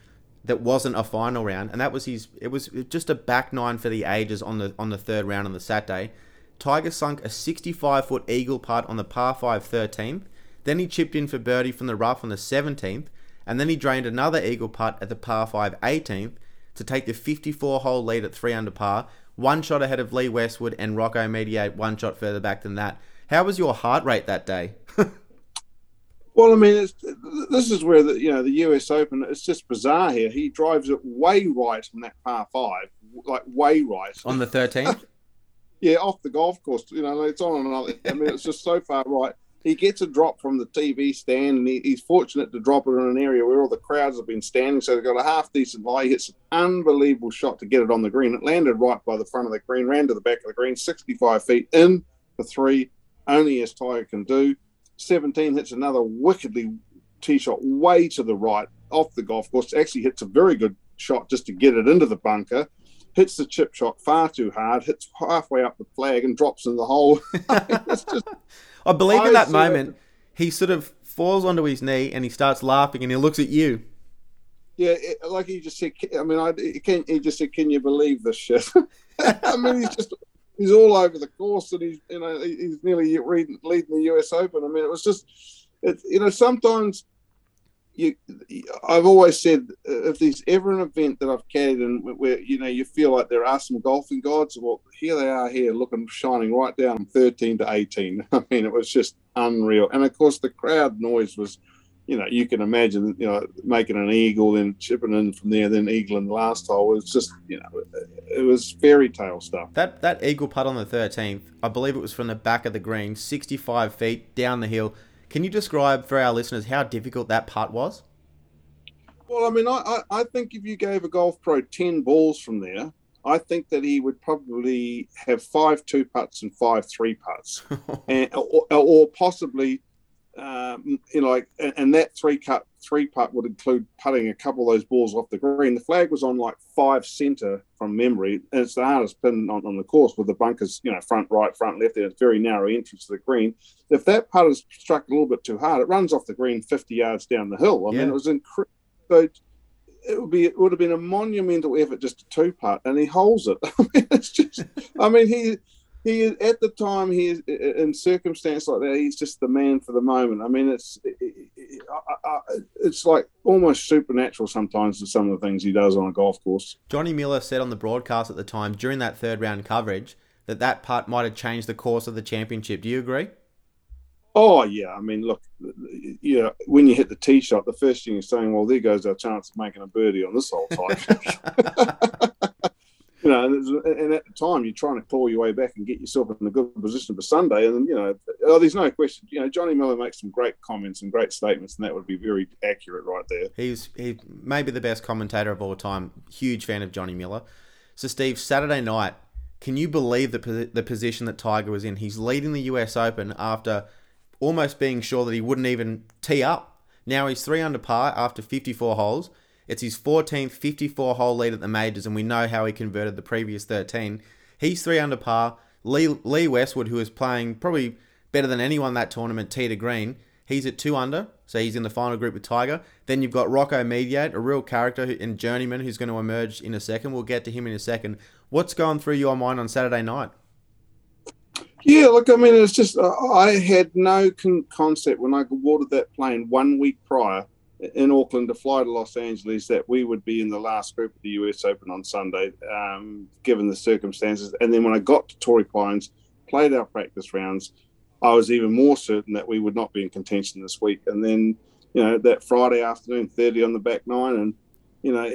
that wasn't a final round, and that was his. It was just a back nine for the ages on the on the third round on the Saturday. Tiger sunk a 65 foot eagle putt on the par 5 13th. Then he chipped in for birdie from the rough on the 17th, and then he drained another eagle putt at the par 5 18th to take the 54 hole lead at 3 under par, one shot ahead of Lee Westwood and Rocco Mediate, one shot further back than that. How was your heart rate that day? Well, I mean, this is where the you know the U.S. Open. It's just bizarre here. He drives it way right on that par five, like way right on the thirteenth. yeah, off the golf course. You know, it's on another. I mean, it's just so far right. He gets a drop from the TV stand, and he, he's fortunate to drop it in an area where all the crowds have been standing. So they've got a half decent lie. He hits an unbelievable shot to get it on the green. It landed right by the front of the green, ran to the back of the green, 65 feet in for three, only as Tiger can do. 17 hits another wickedly tee shot way to the right off the golf course. Actually hits a very good shot just to get it into the bunker. Hits the chip shot far too hard, hits halfway up the flag and drops in the hole. just, I believe in that moment, he sort of falls onto his knee and he starts laughing and he looks at you. Yeah, it, like he just said. I mean, I can He just said, "Can you believe this shit?" I mean, he's just he's all over the course, and he's you know he's nearly leading, leading the U.S. Open. I mean, it was just, it, you know, sometimes you, I've always said uh, if there's ever an event that I've carried and where you know you feel like there are some golfing gods, well, here they are here, looking shining right down 13 to 18. I mean, it was just unreal, and of course the crowd noise was, you know, you can imagine, you know, making an eagle, then chipping in from there, then eagle in the last hole. It was just, you know, it was fairy tale stuff. That that eagle putt on the 13th, I believe it was from the back of the green, 65 feet down the hill can you describe for our listeners how difficult that putt was? Well, I mean, I, I think if you gave a golf pro 10 balls from there, I think that he would probably have five two putts and five three putts, and, or, or possibly um, you know, like, and, that three cut three putt would include putting a couple of those balls off the green. The flag was on like five center from memory, and it's the hardest pin on, on the course with the bunkers, you know, front right, front left. And it's very narrow entrance to the green. If that putt is struck a little bit too hard, it runs off the green fifty yards down the hill. I yeah. mean, it was incredible. So it would be it would have been a monumental effort just a two putt, and he holds it. I mean, it's just, I mean, he he is at the time he is in circumstance like that he's just the man for the moment. I mean it's it, it, it's like almost supernatural sometimes to some of the things he does on a golf course. Johnny miller said on the broadcast at the time during that third round coverage that that putt might have changed the course of the championship. Do you agree? Oh yeah. I mean look you know when you hit the tee shot the first thing you're saying well there goes our chance of making a birdie on this hole type you know, and at the time you're trying to claw your way back and get yourself in a good position for Sunday. And you know, oh, there's no question. You know, Johnny Miller makes some great comments and great statements, and that would be very accurate right there. He's he maybe the best commentator of all time. Huge fan of Johnny Miller. So, Steve, Saturday night, can you believe the the position that Tiger was in? He's leading the U.S. Open after almost being sure that he wouldn't even tee up. Now he's three under par after 54 holes. It's his 14th 54 hole lead at the majors, and we know how he converted the previous 13. He's three under par. Lee, Lee Westwood, who is playing probably better than anyone that tournament, to green, he's at two under, so he's in the final group with Tiger. Then you've got Rocco Mediate, a real character and journeyman who's going to emerge in a second. We'll get to him in a second. What's going through your mind on Saturday night? Yeah, look, I mean, it's just uh, I had no con- concept when I boarded that plane one week prior in Auckland to fly to Los Angeles that we would be in the last group of the US Open on Sunday, um, given the circumstances. And then when I got to Torrey Pines, played our practice rounds, I was even more certain that we would not be in contention this week. And then, you know, that Friday afternoon, 30 on the back nine, and, you know,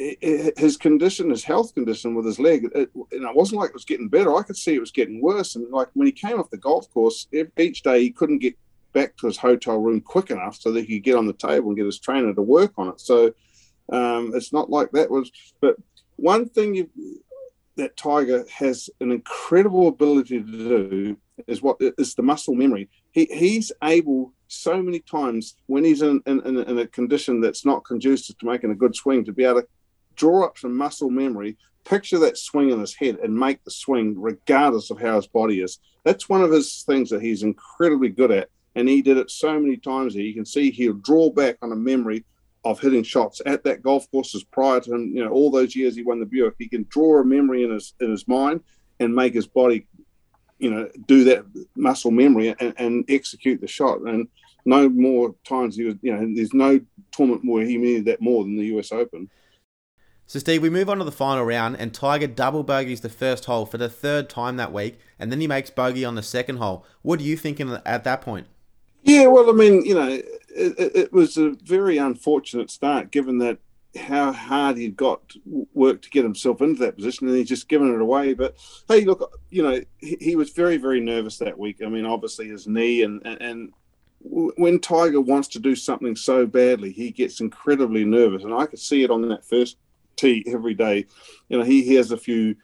his condition, his health condition with his leg, it, know, it wasn't like it was getting better. I could see it was getting worse. And like when he came off the golf course, each day he couldn't get back to his hotel room quick enough so that he could get on the table and get his trainer to work on it. So um, it's not like that was. But one thing you, that Tiger has an incredible ability to do is what is the muscle memory. He, he's able so many times when he's in, in, in a condition that's not conducive to making a good swing to be able to draw up some muscle memory picture that swing in his head and make the swing regardless of how his body is. That's one of his things that he's incredibly good at and he did it so many times that you can see he'll draw back on a memory of hitting shots at that golf courses prior to him. You know, all those years he won the Buick, he can draw a memory in his in his mind and make his body, you know, do that muscle memory and, and execute the shot. And no more times he was, you know, there's no tournament where he needed that more than the U.S. Open. So, Steve, we move on to the final round, and Tiger double bogeys the first hole for the third time that week, and then he makes bogey on the second hole. What are you thinking at that point? Yeah, well, I mean, you know, it, it, was a very unfortunate start given that how hard he'd got work to get himself into that position and he's just given it away. But hey, look, you know, he, he was very, very nervous that week. I mean, obviously his knee and, and, and when Tiger wants to do something so badly, he gets incredibly nervous, and I could see it on that first tee every day. You know, he, he has a few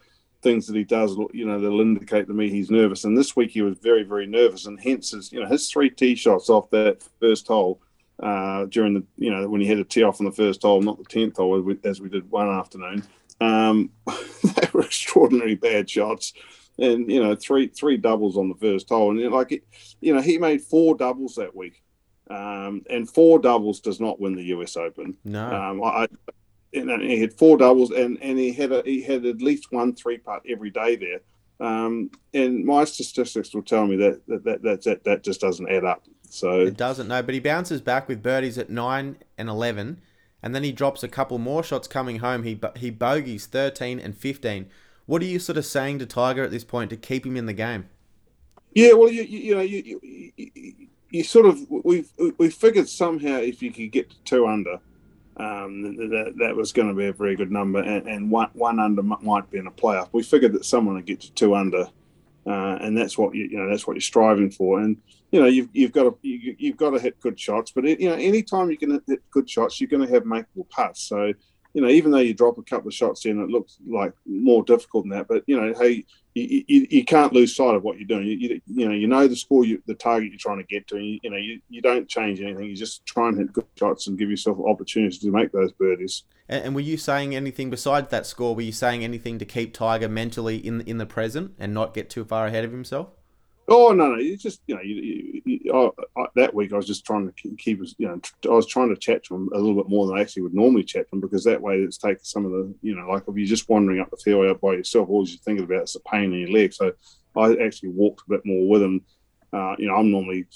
things that he does, you know, that'll indicate to me he's nervous. And this week he was very, very nervous, and hence his, you know, his three tee shots off that first hole uh, during the, you know, when he had a tee off on the first hole, not the tenth hole, as we, as we did one afternoon. Um, they were extraordinarily bad shots, and you know, three three doubles on the first hole, and you know, like, it, you know, he made four doubles that week. Um, and four doubles does not win the US Open. No, um, I, and he had four doubles, and, and he had a, he had at least one three putt every day there. Um, and my statistics will tell me that that, that that that that just doesn't add up. So It doesn't, no, but he bounces back with birdies at 9 and 11, and then he drops a couple more shots coming home. He, he bogeys 13 and 15. What are you sort of saying to Tiger at this point to keep him in the game? Yeah, well, you, you, you know, you, you, you, you sort of we we figured somehow if you could get to two under, um, that that was going to be a very good number, and, and one one under might be in a playoff. We figured that someone would get to two under, uh, and that's what you you know that's what you're striving for. And you know you've you've got to you, you've got to hit good shots, but you know anytime you can hit good shots, you're going to have makeable putts. So you know, even though you drop a couple of shots in, it looks like more difficult than that. But you know, hey, you, you, you can't lose sight of what you're doing. You, you, know, you know the score, you, the target you're trying to get to. You know, you, you don't change anything. You just try and hit good shots and give yourself opportunities to make those birdies. And, and were you saying anything besides that score? Were you saying anything to keep Tiger mentally in in the present and not get too far ahead of himself? Oh no, no! you just you know, you, you, oh, that week I was just trying to keep us. You know, I was trying to chat to him a little bit more than I actually would normally chat to him because that way it's taken some of the you know, like if you're just wandering up the fairway by yourself, all you're thinking about is the pain in your leg. So I actually walked a bit more with him. Uh, you know, I'm normally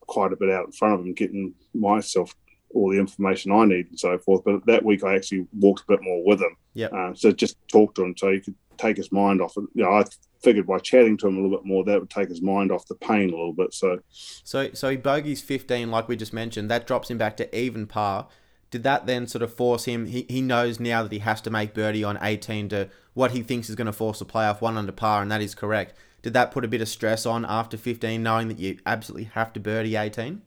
quite a bit out in front of him, getting myself all the information I need and so forth. But that week I actually walked a bit more with him. Yeah. Uh, so just talk to him so he could take his mind off it. You know, I figured by chatting to him a little bit more, that would take his mind off the pain a little bit. So, so, so he bogeys 15, like we just mentioned. That drops him back to even par. Did that then sort of force him? He, he knows now that he has to make birdie on 18 to what he thinks is going to force a playoff one under par, and that is correct. Did that put a bit of stress on after 15, knowing that you absolutely have to birdie 18?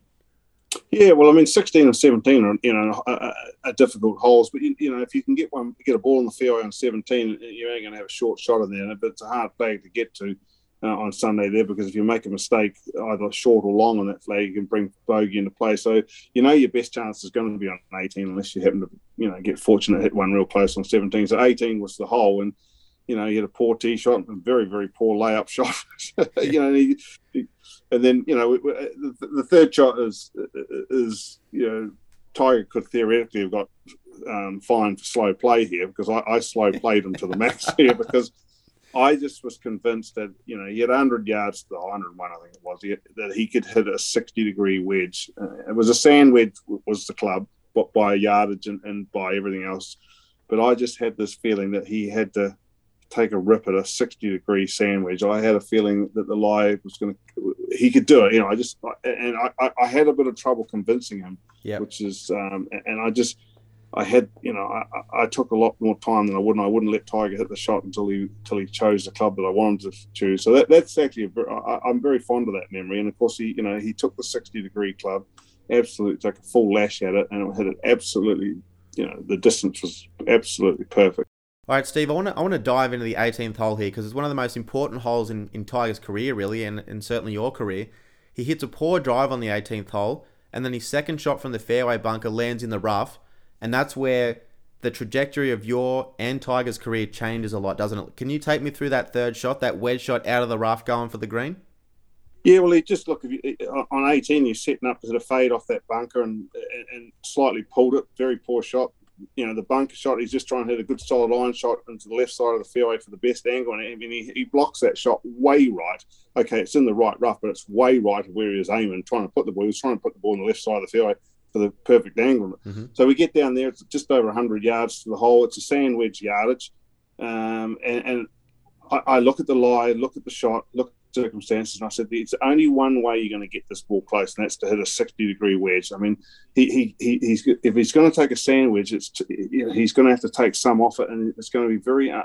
Yeah, well, I mean, 16 and 17 are, you know, are, are difficult holes, but, you, you, know, if you can get one, get a ball in the fairway on 17, you ain't going to have a short shot in there, but it's a hard flag to get to uh, on Sunday there because if you make a mistake, either short or long on that flag, you can bring bogey into play. So, you know, your best chance is going to be on 18 unless you happen to, you know, get fortunate, hit one real close on 17. So 18 was the hole. And, you know, he had a poor tee shot and very, very poor layup shot. you know, he, he, and then you know the, the, third shot is is you know Tiger could theoretically have got um, fined for slow play here because I, I slow played him to the max here because I just was convinced that you know he had 100 yards to the 101 I think it was he, that he could hit a 60 degree wedge. Uh, it was a sand wedge was the club, but by yardage and, and by everything else. But I just had this feeling that he had to take a rip at a 60 degree sand wedge. I had a feeling that the lie was going to, he could do it. You know, I just, and I, I had a bit of trouble convincing him, yeah. which is, um, and I just, I had, you know, I, I took a lot more time than I would, and I wouldn't let Tiger hit the shot until he until he chose the club that I wanted to choose. So that, that's actually, a, I, I'm very fond of that memory. And of course, he, you know, he took the 60 degree club, absolutely took a full lash at it, and it hit it absolutely, you know, the distance was absolutely perfect. All right, Steve, I want to I want to dive into the 18th hole here because it's one of the most important holes in, in Tiger's career, really, and, and certainly your career. He hits a poor drive on the 18th hole, and then his second shot from the fairway bunker lands in the rough, and that's where the trajectory of your and Tiger's career changes a lot, doesn't it? Can you take me through that third shot, that wedge shot out of the rough going for the green? Yeah, well, he just look you, on 18, you're setting up to a fade off that bunker and, and, and slightly pulled it. Very poor shot you know, the bunker shot, he's just trying to hit a good solid iron shot into the left side of the fairway for the best angle. And I mean, he, he blocks that shot way right. Okay, it's in the right rough, but it's way right of where he was aiming, trying to put the ball. He was trying to put the ball on the left side of the fairway for the perfect angle. Mm-hmm. So we get down there, it's just over 100 yards to the hole. It's a sand wedge yardage. Um, and, and I, I, look at the lie, look at the shot, look circumstances. And I said, it's only one way you're going to get this ball close, and that's to hit a 60 degree wedge. I mean, he, he, he he's if he's going to take a sand wedge, it's you know, he's going to have to take some off it, and it's going to be very uh,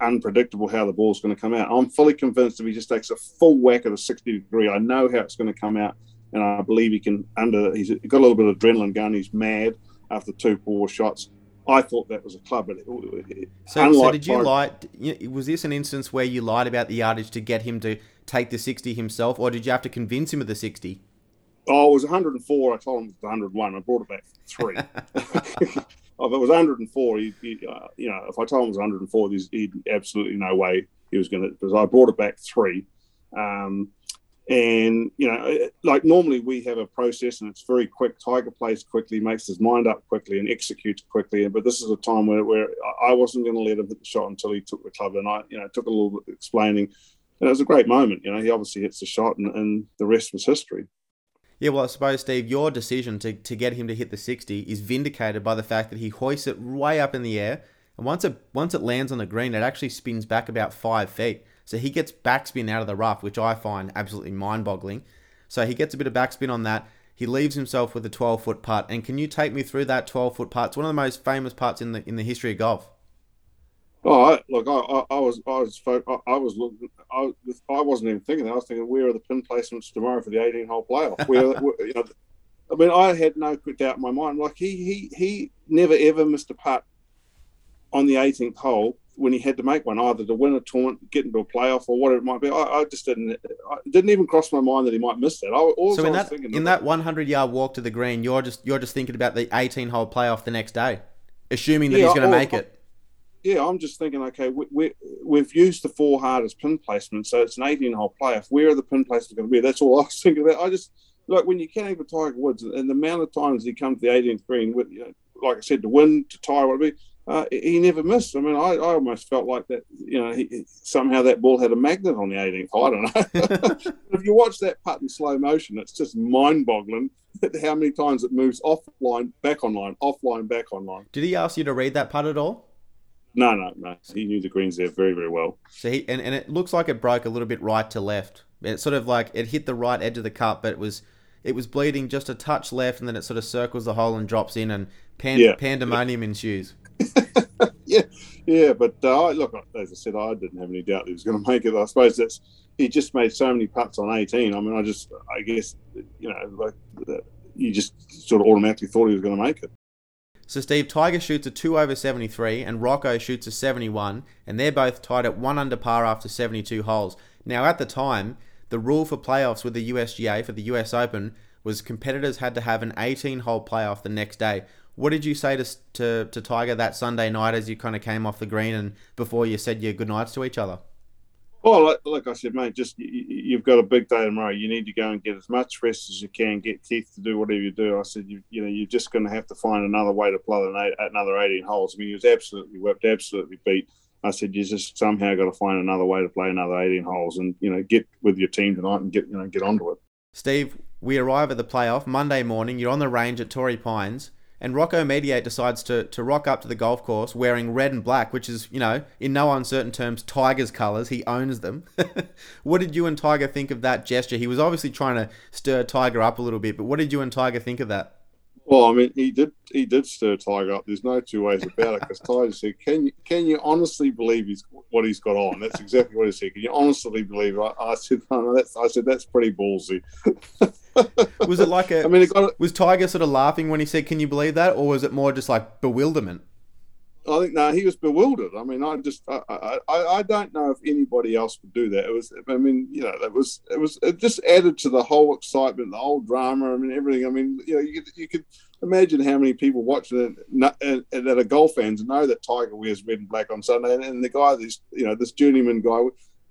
unpredictable how the ball's going to come out. I'm fully convinced if he just takes a full whack at a 60 degree, I know how it's going to come out, and I believe he can. Under he's got a little bit of adrenaline going. He's mad after two poor shots. I thought that was a club. But it, so, so, did you lie? Was this an instance where you lied about the yardage to get him to take the 60 himself, or did you have to convince him of the 60? Oh, it was 104. I told him it was 101. I brought it back three. if it was 104, he, he, uh, you know, if I told him it was 104, he'd absolutely no way he was going to. Because I brought it back three. Um, and you know, like normally we have a process and it's very quick. Tiger plays quickly, makes his mind up quickly, and executes quickly. But this is a time where, where I wasn't going to let him hit the shot until he took the club, and I, you know, took a little bit explaining and it was a great moment. You know, he obviously hits the shot, and, and the rest was history. Yeah, well, I suppose, Steve, your decision to, to get him to hit the 60 is vindicated by the fact that he hoists it way up in the air. And once it once it lands on the green, it actually spins back about five feet. So he gets backspin out of the rough, which I find absolutely mind boggling. So he gets a bit of backspin on that. He leaves himself with a 12 foot putt. And can you take me through that 12 foot putt? It's one of the most famous putts in the in the history of golf. Oh, I, look, I, I, I, was, I was, I, was looking, I, I wasn't even thinking. That. I was thinking, where are the pin placements tomorrow for the 18-hole playoff? Where, where, you know, I mean, I had no doubt in my mind. Like he, he, he never ever missed a putt on the 18th hole when he had to make one, either to win a tournament, get into a playoff, or whatever it might be. I, I just didn't, I didn't even cross my mind that he might miss that. I, so in that, in that 100 yard walk to the green, you're just, you're just thinking about the 18 hole playoff the next day, assuming that yeah, he's going to make it yeah, I'm just thinking, okay, we, we, have used the four hardest pin placements, so it's an 18 hole playoff. Where are the pin placements going to be? That's all I was thinking about. I just, like, when you can't even Tiger Woods and the amount of times he comes to the 18th green, with, you know, like I said, to win, to tie, whatever, uh, he never missed. I mean, I, I almost felt like that, you know, he, somehow that ball had a magnet on the 18th. I don't know. if you watch that putt in slow motion, it's just mind boggling how many times it moves offline, back online, offline, back online. Did he ask you to read that putt at all? No, no, no. He knew the greens there very, very well. So he and, and it looks like it broke a little bit right to left. It sort of like it hit the right edge of the cup, but it was it was bleeding just a touch left, and then it sort of circles the hole and drops in, and pan- yeah. pandemonium yeah. ensues. yeah, yeah. But uh, look, as I said, I didn't have any doubt he was going to make it. I suppose that's he just made so many putts on 18. I mean, I just, I guess, you know, like you just sort of automatically thought he was going to make it. So Steve, Tiger shoots a 2 over 73 and Rocco shoots a 71, and they're both tied at 1 under par after 72 holes. Now, at the time, the rule for playoffs with the USGA for the US Open was competitors had to have an 18 hole playoff the next day. What did you say to, to, to Tiger that Sunday night as you kind of came off the green and before you said your goodnights to each other? Well, like, like, I said, mate, just you, have got a big day tomorrow. You need to go and get as much rest as you can. Get Keith to do whatever you do. I said, you, you know, you're just going to have to find another way to play another 18 holes. I mean, he was absolutely whipped, absolutely beat. I said, you just somehow got to find another way to play another 18 holes, and you know, get with your team tonight and get you know get onto it. Steve, we arrive at the playoff Monday morning. You're on the range at Torrey Pines and Rocco Mediate decides to, to rock up to the golf course wearing red and black, which is, you know, in no uncertain terms, Tiger's colours. He owns them. what did you and Tiger think of that gesture? He was obviously trying to stir Tiger up a little bit, but what did you and Tiger think of that? Well, I mean, he did he did stir Tiger up. There's no two ways about it. Because Tiger said, "Can you can you honestly believe he's what he's got on?" That's exactly what he said. Can you honestly believe? I, I said, no, that's I said that's pretty ballsy. was it like a? I mean, it got, was Tiger sort of laughing when he said, "Can you believe that?" or was it more just like bewilderment? I think no, he was bewildered. I mean, I just I, I, I don't know if anybody else would do that. It was I mean, you know, it was it was it just added to the whole excitement, the whole drama. I mean, everything. I mean, you know, you could, you could imagine how many people watching it and that are golf fans know that Tiger wears red and black on Sunday, and, and the guy, this you know, this journeyman guy,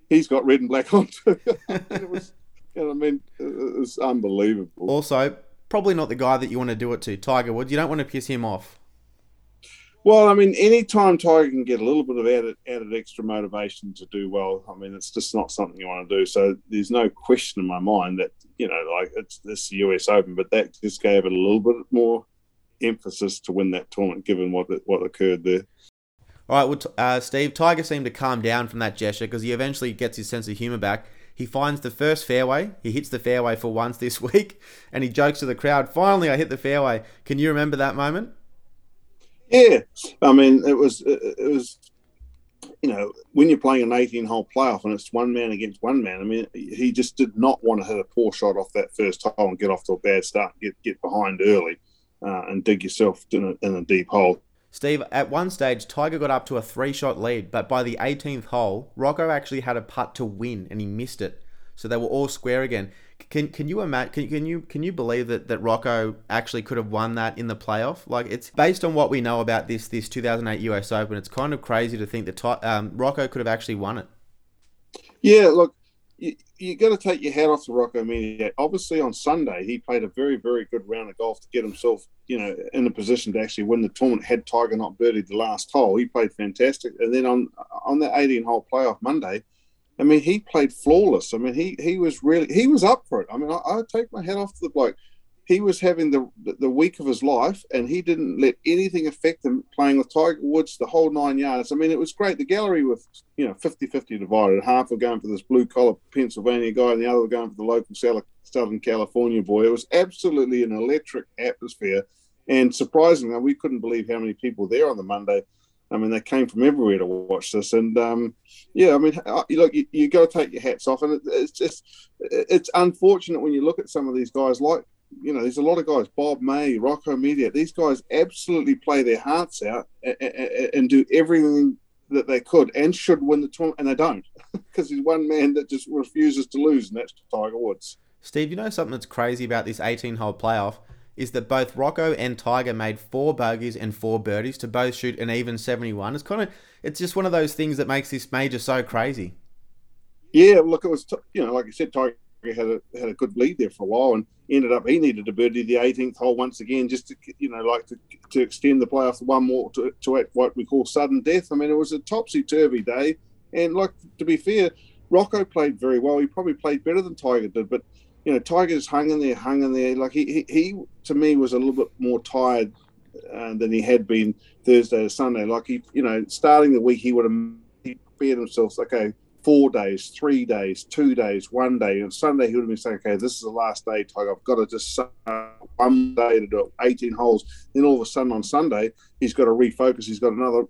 he's got red and black on too. it was, you know, I mean, it's unbelievable. Also, probably not the guy that you want to do it to, Tiger Woods. You don't want to piss him off. Well, I mean, anytime Tiger can get a little bit of added, added extra motivation to do well, I mean, it's just not something you want to do. So there's no question in my mind that, you know, like it's this US Open, but that just gave it a little bit more emphasis to win that tournament, given what what occurred there. All right, well, uh, Steve, Tiger seemed to calm down from that gesture because he eventually gets his sense of humour back. He finds the first fairway. He hits the fairway for once this week, and he jokes to the crowd, "Finally, I hit the fairway." Can you remember that moment? Yeah, I mean, it was it was you know when you're playing an 18 hole playoff and it's one man against one man. I mean, he just did not want to hit a poor shot off that first hole and get off to a bad start, get get behind early, uh, and dig yourself in a, in a deep hole. Steve, at one stage, Tiger got up to a three shot lead, but by the 18th hole, Rocco actually had a putt to win and he missed it. So they were all square again. Can can you imagine? Can, can you can you believe that that Rocco actually could have won that in the playoff? Like it's based on what we know about this this 2008 US Open. It's kind of crazy to think that um, Rocco could have actually won it. Yeah, look, you, you got to take your hat off to Rocco Mediate. Obviously, on Sunday he played a very very good round of golf to get himself you know in a position to actually win the tournament. Had Tiger not birdied the last hole, he played fantastic. And then on on that 18 hole playoff Monday I mean, he played flawless. I mean, he he was really he was up for it. I mean, I, I take my hat off to the bloke. He was having the the week of his life, and he didn't let anything affect him playing with Tiger Woods the whole nine yards. I mean, it was great. The gallery was you know 50-50 divided. Half were going for this blue collar Pennsylvania guy, and the other were going for the local Southern California boy. It was absolutely an electric atmosphere, and surprisingly, we couldn't believe how many people there on the Monday I mean, they came from everywhere to watch this, and um, yeah, I mean, uh, look, you, you got to take your hats off, and it, it's just it's unfortunate when you look at some of these guys, like you know, there's a lot of guys, Bob May, Rocco Mediate, these guys absolutely play their hearts out and, and, and do everything that they could and should win the tournament, and they don't because there's one man that just refuses to lose, and that's Tiger Woods. Steve, you know something that's crazy about this 18-hole playoff is that both Rocco and Tiger made four bogeys and four birdies to both shoot an even 71. It's kind of, it's just one of those things that makes this major so crazy. Yeah, look, it was, you know, like I said, Tiger had a had a good lead there for a while, and ended up he needed to birdie the 18th hole once again, just to you know, like to, to extend the playoff one more to, to what we call sudden death. I mean, it was a topsy turvy day, and like to be fair, Rocco played very well. He probably played better than Tiger did, but you know, Tiger's hung in there, hung in there. Like he, he, he to me was a little bit more tired uh, than he had been Thursday or Sunday. Like he, you know, starting the week, he would have he prepared himself. Okay, four days, three days, two days, one day. And Sunday he would have been saying, okay, this is the last day, Tiger. I've got to just one day to do it, 18 holes. Then all of a sudden on Sunday, he's got to refocus. He's got another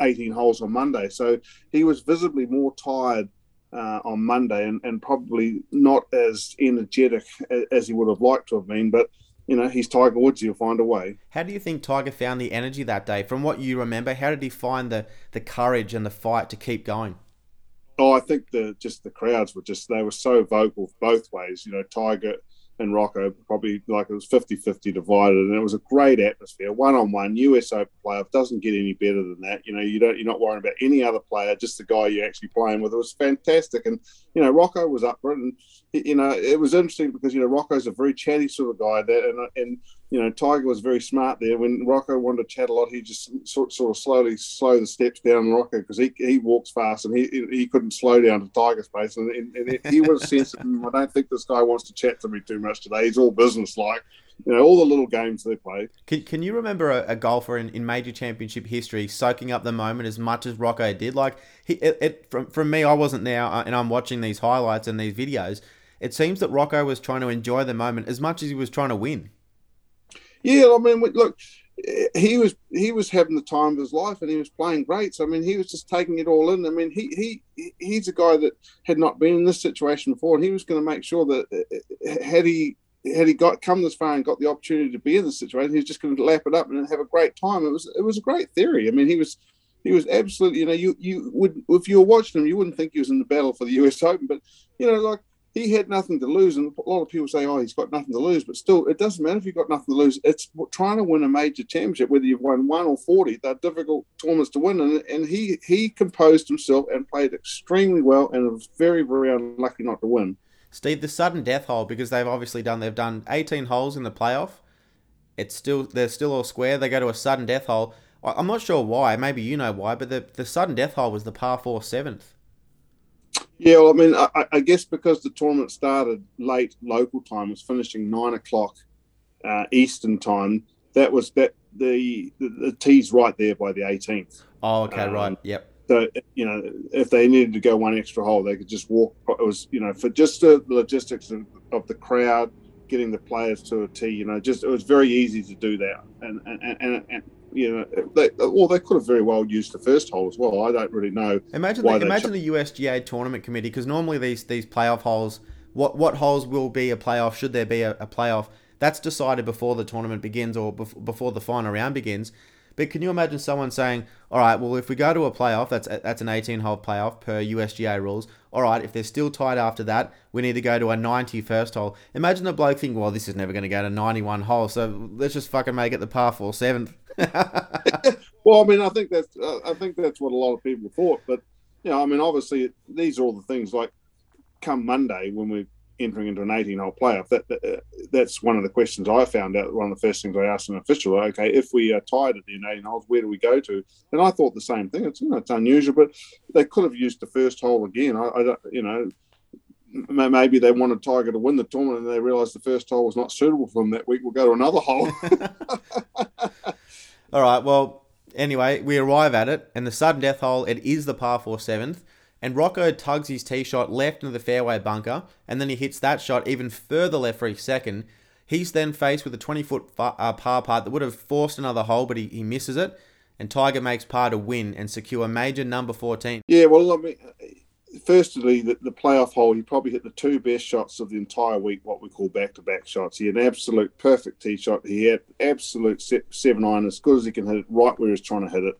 18 holes on Monday. So he was visibly more tired uh, on Monday and, and probably not as energetic as he would have liked to have been. But, you know, he's Tiger Woods. He'll find a way. How do you think Tiger found the energy that day? From what you remember, how did he find the, the courage and the fight to keep going? Oh, I think the just the crowds were just they were so vocal both ways. You know, Tiger and Rocco probably like it was 50-50 divided and it was a great atmosphere one-on-one US Open playoff doesn't get any better than that you know you don't you're not worrying about any other player just the guy you're actually playing with it was fantastic and you know Rocco was up for it and you know it was interesting because you know Rocco's a very chatty sort of guy that and, and you know, Tiger was very smart there. When Rocco wanted to chat a lot, he just sort, sort of slowly slow the steps down Rocco because he, he walks fast and he he couldn't slow down to Tiger's pace. And, and he was sensitive. I don't think this guy wants to chat to me too much today. He's all business like. You know, all the little games they play. Can, can you remember a, a golfer in, in major championship history soaking up the moment as much as Rocco did? Like, he, it, it from, from me, I wasn't there uh, and I'm watching these highlights and these videos. It seems that Rocco was trying to enjoy the moment as much as he was trying to win. Yeah, I mean, look, he was he was having the time of his life, and he was playing great. So I mean, he was just taking it all in. I mean, he he he's a guy that had not been in this situation before, and he was going to make sure that had he had he got come this far and got the opportunity to be in this situation, he was just going to lap it up and have a great time. It was it was a great theory. I mean, he was he was absolutely you know you you would if you were watching him, you wouldn't think he was in the battle for the U.S. Open, but you know like he had nothing to lose. And a lot of people say, oh, he's got nothing to lose. But still, it doesn't matter if you've got nothing to lose. It's trying to win a major championship, whether you've won one or 40. They're difficult tournaments to win. And, and he, he composed himself and played extremely well and was very, very unlucky not to win. Steve, the sudden death hole, because they've obviously done, they've done 18 holes in the playoff. It's still, they're still all square. They go to a sudden death hole. I'm not sure why. Maybe you know why, but the, the sudden death hole was the par four seventh. Yeah, well, I mean, I, I, guess because the tournament started late local time, was finishing nine o'clock uh, Eastern time. That was that the, the the tee's right there by the 18th. Oh, okay, um, right, yep. So you know, if they needed to go one extra hole, they could just walk. It was you know for just the logistics of, of the crowd, getting the players to a tee. You know, just it was very easy to do that, and and and, and you know, they, well, they could have very well used the first hole as well. I don't really know. Imagine, the, imagine the USGA tournament committee because normally these these playoff holes, what what holes will be a playoff? Should there be a, a playoff? That's decided before the tournament begins or before the final round begins. But can you imagine someone saying, "All right, well, if we go to a playoff, that's that's an 18-hole playoff per USGA rules. All right, if they're still tied after that, we need to go to a 90 first hole." Imagine the bloke thinking, "Well, this is never going to go to 91 hole, so let's just fucking make it the par four seventh." well, I mean, I think that's uh, I think that's what a lot of people thought. But you know, I mean, obviously, these are all the things like come Monday when we're entering into an 18 hole playoff. That, that uh, that's one of the questions I found out. One of the first things I asked an official. Okay, if we are tied at the 18 holes, where do we go to? And I thought the same thing. It's you know, it's unusual, but they could have used the first hole again. I, I you know. Maybe they wanted Tiger to win the tournament and they realised the first hole was not suitable for them that week. We'll go to another hole. All right. Well, anyway, we arrive at it, and the sudden death hole, it is the par 4 seventh and Rocco tugs his tee shot left into the fairway bunker, and then he hits that shot even further left for his second. He's then faced with a 20 foot uh, par putt that would have forced another hole, but he, he misses it. And Tiger makes par to win and secure major number 14. Yeah, well, I mean, firstly, the, the playoff hole, he probably hit the two best shots of the entire week, what we call back to back shots. He had an absolute perfect tee shot. He had absolute seven iron, as good as he can hit it, right where he's trying to hit it.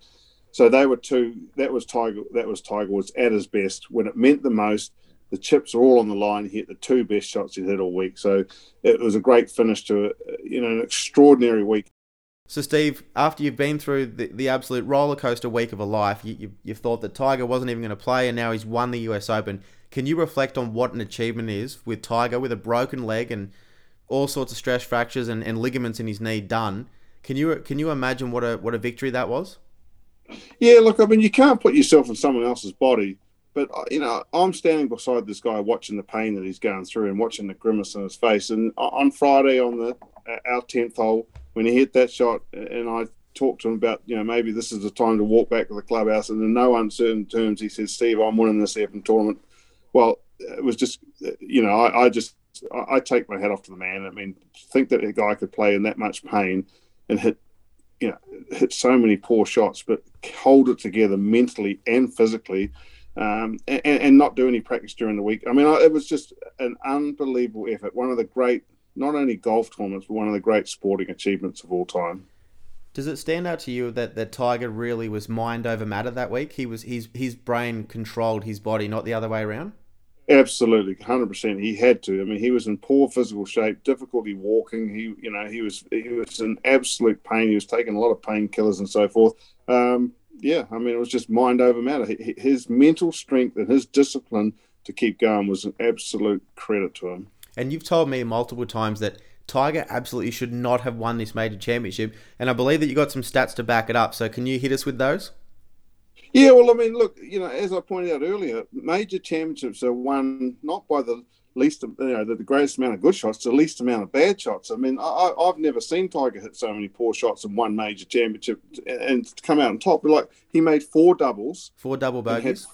So they were two. That was Tiger. That was Tiger was at his best when it meant the most. The chips are all on the line. He hit the two best shots he hit all week. So it was a great finish to. You know, an extraordinary week. So Steve, after you've been through the, the absolute roller coaster week of a life, you, you, you've thought that Tiger wasn't even going to play, and now he's won the U.S. Open. Can you reflect on what an achievement is with Tiger with a broken leg and all sorts of stress fractures and, and ligaments in his knee done? Can you can you imagine what a what a victory that was? Yeah, look, I mean, you can't put yourself in someone else's body, but uh, you know, I'm standing beside this guy watching the pain that he's going through and watching the grimace on his face. And on Friday, on the uh, our tenth hole, when he hit that shot, and I talked to him about, you know, maybe this is the time to walk back to the clubhouse, and in no uncertain terms, he says, "Steve, I'm winning this Open tournament." Well, it was just, you know, I, I just I, I take my hat off to the man. I mean, think that a guy could play in that much pain and hit you know, hit so many poor shots, but hold it together mentally and physically, um, and, and, not do any practice during the week. I mean, it was just an unbelievable effort. One of the great, not only golf tournaments, but one of the great sporting achievements of all time. Does it stand out to you that, that Tiger really was mind over matter that week? He was his his brain controlled his body, not the other way around. Absolutely, hundred percent. He had to. I mean, he was in poor physical shape, difficulty walking. He, you know, he was he was in absolute pain. He was taking a lot of painkillers and so forth. Um, yeah, I mean, it was just mind over matter. His mental strength and his discipline to keep going was an absolute credit to him. And you've told me multiple times that Tiger absolutely should not have won this major championship, and I believe that you got some stats to back it up. So, can you hit us with those? Yeah, well, I mean, look, you know, as I pointed out earlier, major championships are won not by the least, you know, the, the greatest amount of good shots, the least amount of bad shots. I mean, I, have never seen Tiger hit so many poor shots in one major championship and come out on top. But like, he made four doubles, four double bogeys,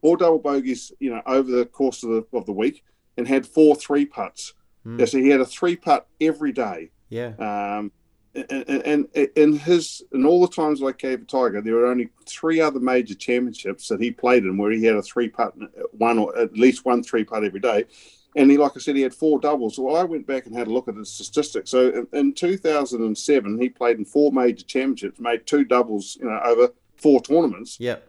four double bogeys, you know, over the course of the of the week, and had four three putts. Mm. Yeah, so he had a three putt every day. Yeah. Um, and, and in his in all the times I gave Tiger, there were only three other major championships that he played in where he had a three putt, one or at least one three putt every day. And he, like I said, he had four doubles. Well, I went back and had a look at his statistics. So in, in 2007, he played in four major championships, made two doubles, you know, over four tournaments. Yep.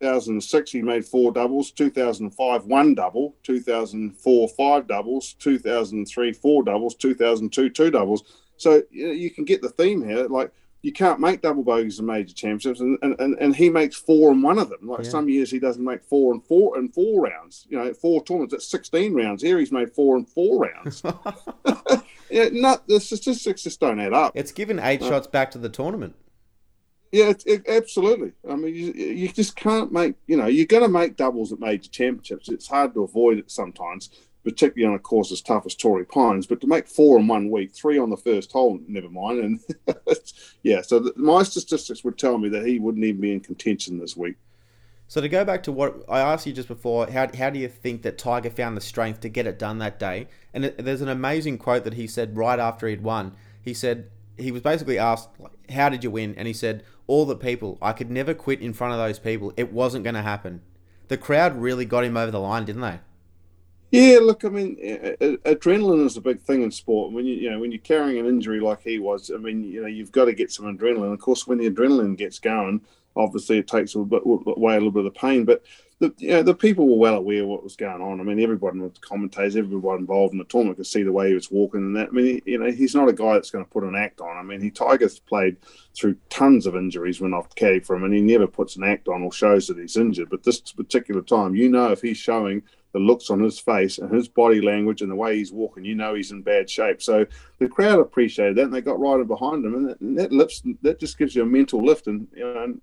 2006, he made four doubles. 2005, one double. 2004, five doubles. 2003, four doubles. 2002, two doubles. So you, know, you can get the theme here. Like you can't make double bogeys in major championships, and, and, and he makes four in one of them. Like yeah. some years he doesn't make four and four and four rounds. You know, four tournaments at sixteen rounds. Here he's made four and four rounds. yeah, not the statistics just don't add up. It's given eight uh, shots back to the tournament. Yeah, it, it, absolutely. I mean, you, you just can't make. You know, you're going to make doubles at major championships. It's hard to avoid it sometimes particularly on a course as tough as Torrey Pines. But to make four in one week, three on the first hole, never mind. And yeah, so the, my statistics would tell me that he wouldn't even be in contention this week. So to go back to what I asked you just before, how, how do you think that Tiger found the strength to get it done that day? And it, there's an amazing quote that he said right after he'd won. He said he was basically asked, "How did you win?" And he said, "All the people. I could never quit in front of those people. It wasn't going to happen." The crowd really got him over the line, didn't they? Yeah, look, I mean, adrenaline is a big thing in sport. When you, you know, when you're carrying an injury like he was, I mean, you know, you've got to get some adrenaline. Of course, when the adrenaline gets going, obviously it takes away a little bit of the pain. But the, you know, the people were well aware of what was going on. I mean, everybody, the commentators, everyone involved in the tournament could see the way he was walking and that. I mean, you know, he's not a guy that's going to put an act on. I mean, he Tiger's played through tons of injuries when I've caddied for him, and he never puts an act on or shows that he's injured. But this particular time, you know, if he's showing the looks on his face and his body language and the way he's walking, you know he's in bad shape. So the crowd appreciated that, and they got right in behind him, and that, and that lifts that just gives you a mental lift, and you know,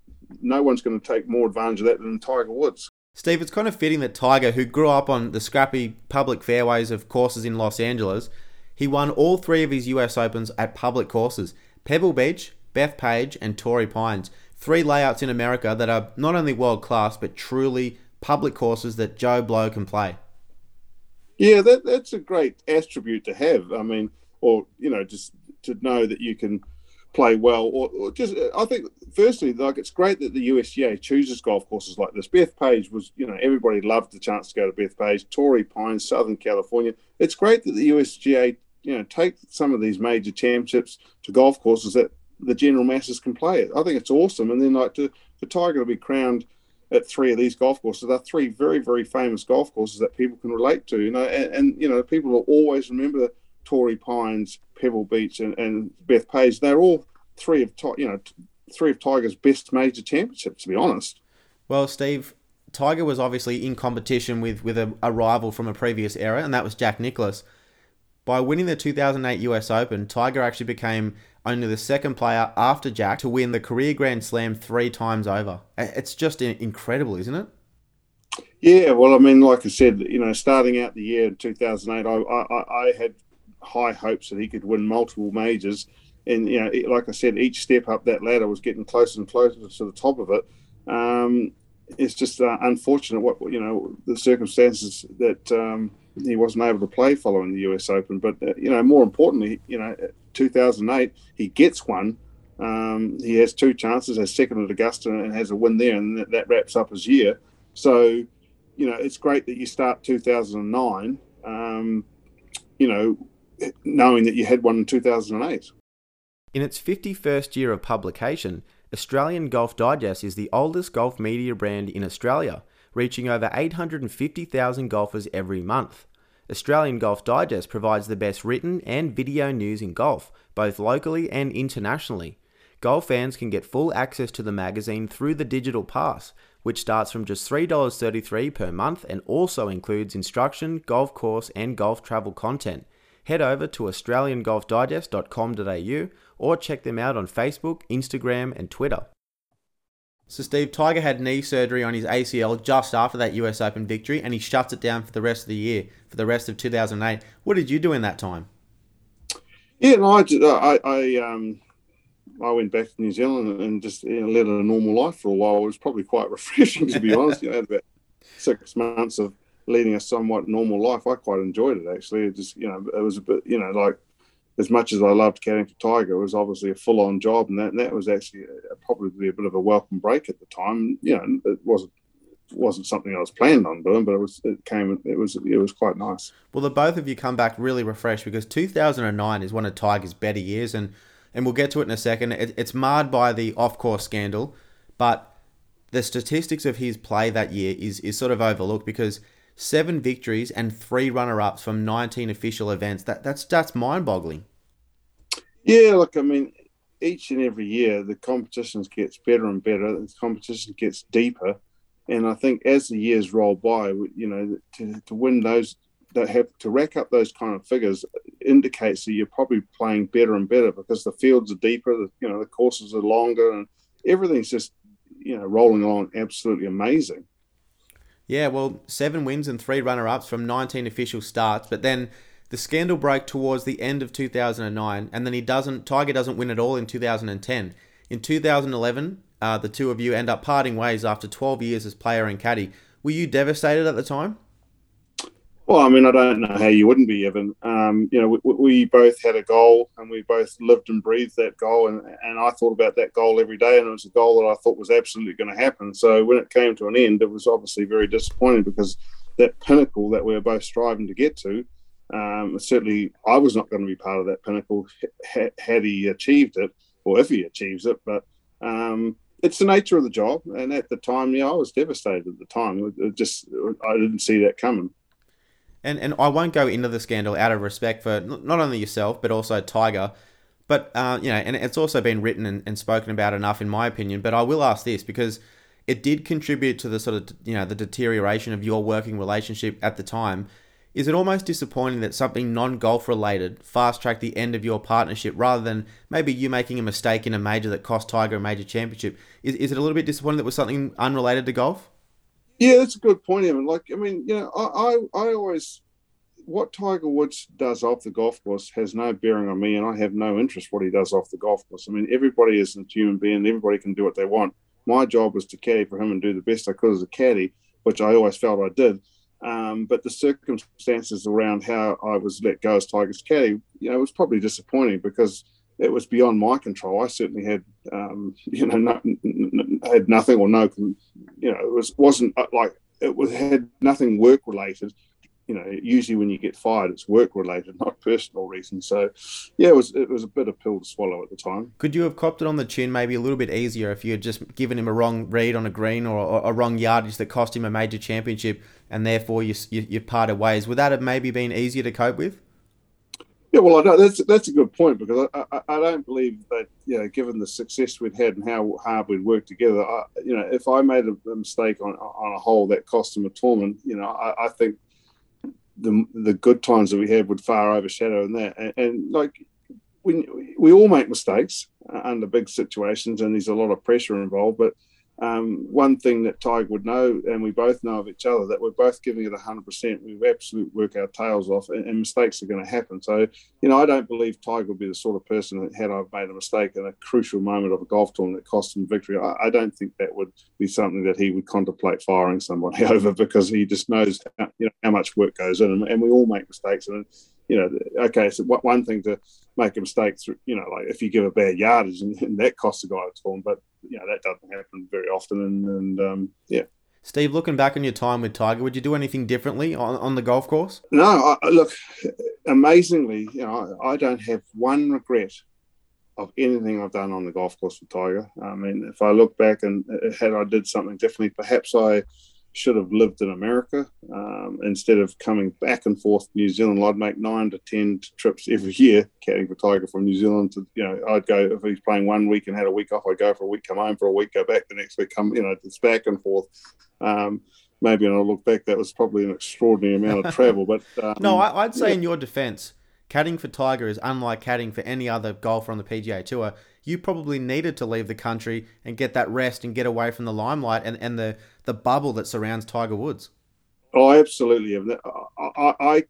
no one's going to take more advantage of that than Tiger Woods. Steve, it's kind of fitting that Tiger, who grew up on the scrappy public fairways of courses in Los Angeles, he won all three of his US Opens at public courses Pebble Beach, Bethpage, and Torrey Pines. Three layouts in America that are not only world class, but truly public courses that Joe Blow can play. Yeah, that, that's a great attribute to have. I mean, or, you know, just to know that you can play well, or, or, just uh, I think firstly, like it's great that the USGA chooses golf courses like this. Bethpage was, you know, everybody loved the chance to go to Bethpage, Torrey Pines, Southern California. It's great that the USGA, you know, take some of these major championships to golf courses that the general masses can play it. I think it's awesome. And then like to for Tiger to be crowned at three of these golf courses, they're three very very famous golf courses that people can relate to. You know, and, and you know people will always remember Torrey Pines, Pebble Beach, and, and Bethpage. They're all three of you know three of Tiger's best major championships. To be honest. Well, Steve, Tiger was obviously in competition with with a, a rival from a previous era, and that was Jack Nicklaus. By winning the 2008 US Open, Tiger actually became only the second player after Jack to win the career Grand Slam three times over. It's just incredible, isn't it? Yeah, well, I mean, like I said, you know, starting out the year in 2008, I, I, I had high hopes that he could win multiple majors. And, you know, like I said, each step up that ladder was getting closer and closer to the top of it. Um, it's just uh, unfortunate what, you know, the circumstances that um, he wasn't able to play following the US Open. But, uh, you know, more importantly, you know, 2008, he gets one. Um, he has two chances, has second at Augusta and has a win there, and that, that, wraps up his year. So, you know, it's great that you start 2009, um, you know, knowing that you had one in 2008. In its 51st year of publication, Australian Golf Digest is the oldest golf media brand in Australia, reaching over 850,000 golfers every month. Australian Golf Digest provides the best written and video news in golf, both locally and internationally. Golf fans can get full access to the magazine through the digital pass, which starts from just $3.33 per month and also includes instruction, golf course, and golf travel content. Head over to australiangolfdigest.com.au or check them out on Facebook, Instagram, and Twitter. So, Steve, Tiger had knee surgery on his ACL just after that US Open victory, and he shuts it down for the rest of the year, for the rest of 2008. What did you do in that time? Yeah, no, I, I, I, um, I went back to New Zealand and just you know, led a normal life for a while. It was probably quite refreshing, to be honest. You know, about six months of leading a somewhat normal life. I quite enjoyed it, actually. It just, you know, it was a bit, you know, like as much as I loved caddying for Tiger, it was obviously a full on job, and that, and that was actually a, probably a bit of a welcome break at the time. You know, it wasn't wasn't something I was planning on doing, but it was it came it was it was quite nice. Well, the both of you come back really refreshed because 2009 is one of Tiger's better years, and and we'll get to it in a second. It, it's marred by the off course scandal, but the statistics of his play that year is is sort of overlooked because seven victories and three runner-ups from 19 official events. That that's that's mind-boggling. Yeah, look, I mean, each and every year the competitions gets better and better. The competition gets deeper, and I think as the years roll by, you know, to, to win those, that have to rack up those kind of figures indicates that you're probably playing better and better because the fields are deeper. The, you know, the courses are longer, and everything's just you know rolling along absolutely amazing. Yeah, well, seven wins and three runner ups from 19 official starts, but then the scandal broke towards the end of 2009, and then he doesn't. Tiger doesn't win at all in 2010. In 2011, uh, the two of you end up parting ways after 12 years as player and caddy. Were you devastated at the time? Well, I mean, I don't know how you wouldn't be, Evin. Um, you know, we, we, both had a goal and we both lived and breathed that goal. And, and I thought about that goal every day, and it was a goal that I thought was absolutely going to happen. So when it came to an end, it was obviously very disappointing because that pinnacle that we were both striving to get to, um, certainly I was not going to be part of that pinnacle had he achieved it or if he achieves it. But um, it's the nature of the job. And at the time, yeah, I was devastated at the time. It just, I didn't see that coming and and I won't go into the scandal out of respect for not only yourself but also Tiger. But uh, you know, and it's also been written and, and spoken about enough, in my opinion. But I will ask this because it did contribute to the sort of you know the deterioration of your working relationship at the time. Is it almost disappointing that something non golf related fast tracked the end of your partnership rather than maybe you making a mistake in a major that cost Tiger a major championship? Is, is it a little bit disappointing that was something unrelated to golf? Yeah, that's a good point, Evin. Like, I mean, you know, I, I, I always what Tiger Woods does off the golf course has no bearing on me, and I have no interest what he does off the golf course. I mean, everybody is a human being; everybody can do what they want. My job was to caddy for him and do the best I could as a caddy, which I always felt I did. Um, but the circumstances around how I was let go as Tiger's caddy, you know, was probably disappointing because it was beyond my control. I certainly had, um, you know, no, had nothing or no, you know, it was wasn't uh, like it was had nothing work related you know, usually when you get fired, it's work related, not personal reasons. So, yeah, it was it was a bit of pill to swallow at the time. Could you have copped it on the chin maybe a little bit easier if you had just given him a wrong read on a green or a wrong yardage that cost him a major championship, and therefore you you, you parted ways? Would that have maybe been easier to cope with? Yeah, well, I don't, that's that's a good point because I, I, I, don't believe that you know, given the success we'd had and how hard we'd worked together, I, you know, if I made a, mistake on on a hole that cost him a tournament, you know, I, I think the the good times that we had would far overshadow in that. And, and like we we all make mistakes uh, under big situations, and there's a lot of pressure involved. But um, one thing that Tiger would know, and we both know of each other, that we're both giving it 100%. We absolutely work our tails off, and, and mistakes are going to happen. So, you know, I don't believe Tiger would be the sort of person that, had I made a mistake in a crucial moment of a golf tournament that cost him victory, I, I don't think that would be something that he would contemplate firing somebody over because he just knows, how, you know, how much work goes in, and, and we all make mistakes. And you know, okay, so one thing to make a mistake through, you know, like if you give a bad yardage and, and that costs a guy a torn, but you know that doesn't happen very often, and, and um, yeah. Steve, looking back on your time with Tiger, would you do anything differently on, on the golf course? No, I, look, amazingly, you know, I, I don't have one regret of anything I've done on the golf course with Tiger. I mean, if I look back and uh, had I did something differently, perhaps I should have lived in America um, instead of coming back and forth to New Zealand. I'd make nine to ten trips every year, caddying for Tiger from New Zealand to you know I'd go if he's playing one week and had a week off, I'd go for a week, come home for a week, go back the next week, come you know it's back and forth. Um, maybe when I look back, that was probably an extraordinary amount of travel. But um, no, I, would say yeah. in your defence, caddying for Tiger is unlike caddying for any other golfer on the PGA Tour you probably needed to leave the country and get that rest and get away from the limelight and, and the, the bubble that surrounds Tiger Woods. Oh, absolutely. I, I,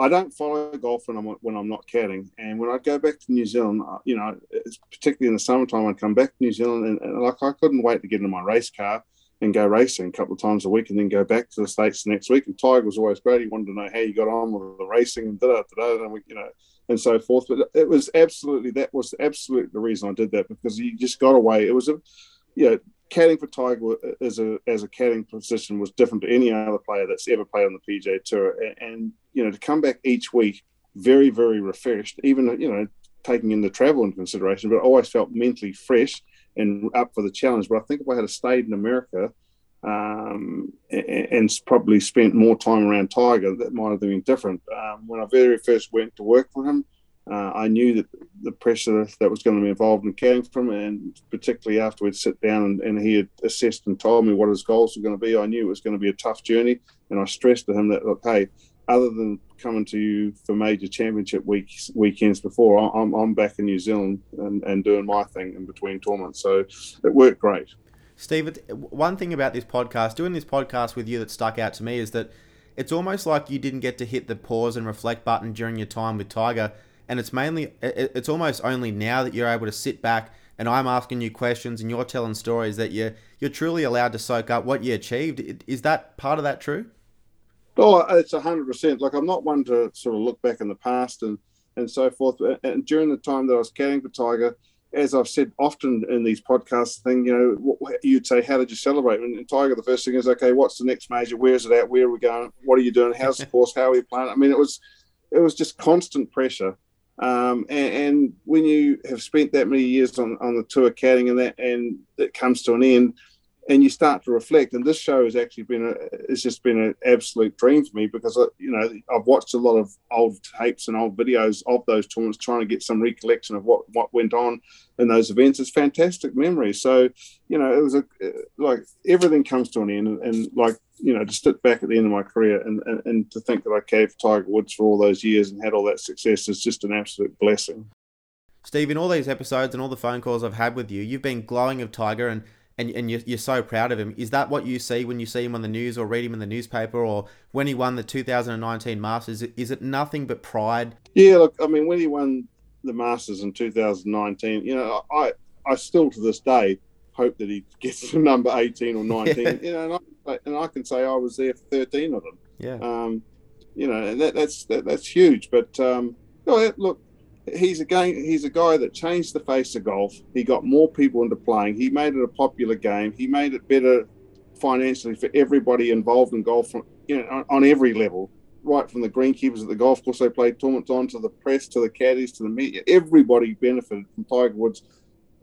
I don't follow golf when I'm when I'm not caddying, and when I go back to New Zealand, uh, you know, it's particularly in the summertime, I'd come back to New Zealand, and, and like I couldn't wait to get in my race car and go racing a couple of times a week, and then go back to the states the next week. And Tiger was always great; he wanted to know how you got on with the racing and da da da, and we, you know, and so forth. But it was absolutely that was absolutely the reason I did that because you just got away. It was a, you know, caddying for Tiger as a as a caddying position was different to any other player that's ever played on the PGA Tour, and, and you know to come back each week very very refreshed, even you know taking in the travel into consideration, but I always felt mentally fresh and up for the challenge. But I think if I had stayed in America um, and, and, probably spent more time around Tiger, that might have been different. Um, when I very first went to work for him, uh, I knew that the pressure that was going to be involved in caring for him, and particularly after we'd sit down and, and, he had assessed and told me what his goals were going to be, I knew it was going to be a tough journey. And I stressed to him that, look, hey, other than coming to you for major championship weeks weekends before, I'm, I'm back in New Zealand and, and doing my thing in between tournaments. So it worked great. Steve, one thing about this podcast, doing this podcast with you that stuck out to me is that it's almost like you didn't get to hit the pause and reflect button during your time with Tiger. And it's mainly, it's almost only now that you're able to sit back and I'm asking you questions and you're telling stories that you're, you're truly allowed to soak up what you achieved. Is that part of that true? Oh, it's 100%. Like, I'm not one to sort of look back in the past and, and so forth. And during the time that I was caring for Tiger, as I've said often in these podcasts, thing you know, you'd say, "How did you celebrate?" And Tiger, the first thing is, "Okay, what's the next major? Where's it at? Where are we going? What are you doing? How's the course? How are you playing?" I mean, it was, it was just constant pressure. Um, and, and, when you have spent that many years on, on the tour caddying and that, and it comes to an end, and you start to reflect. And this show has actually been a, it's just been an absolute dream for me because you know I've watched a lot of old tapes and old videos of those tournaments, trying to get some recollection of what what went on in those events. It's fantastic memories. So you know it was a like everything comes to an end, and, and like you know to sit back at the end of my career and, and, and to think that I cared for Tiger Woods for all those years and had all that success is just an absolute blessing. Steve, in all these episodes and all the phone calls I've had with you, you've been glowing of Tiger and and, and you're, you're so proud of him. Is that what you see when you see him on the news or read him in the newspaper or when he won the 2019 Masters? Is it nothing but pride? Yeah, look, I mean, when he won the Masters in 2019, you know, I, I still to this day hope that he gets to number 18 or 19. you know, and I, and I, can say I was there for 13 of them. Yeah. Um, you know, and that, that's that, that's huge. But um, look, he's a game. He's a guy that changed the face of golf. He got more people into playing. He made it a popular game. He made it better financially for everybody involved in golf, from, you know, on, on every level. Right from the greenkeepers at the golf course they played tournaments on, to the press, to the caddies, to the media. Everybody benefited from Tiger Woods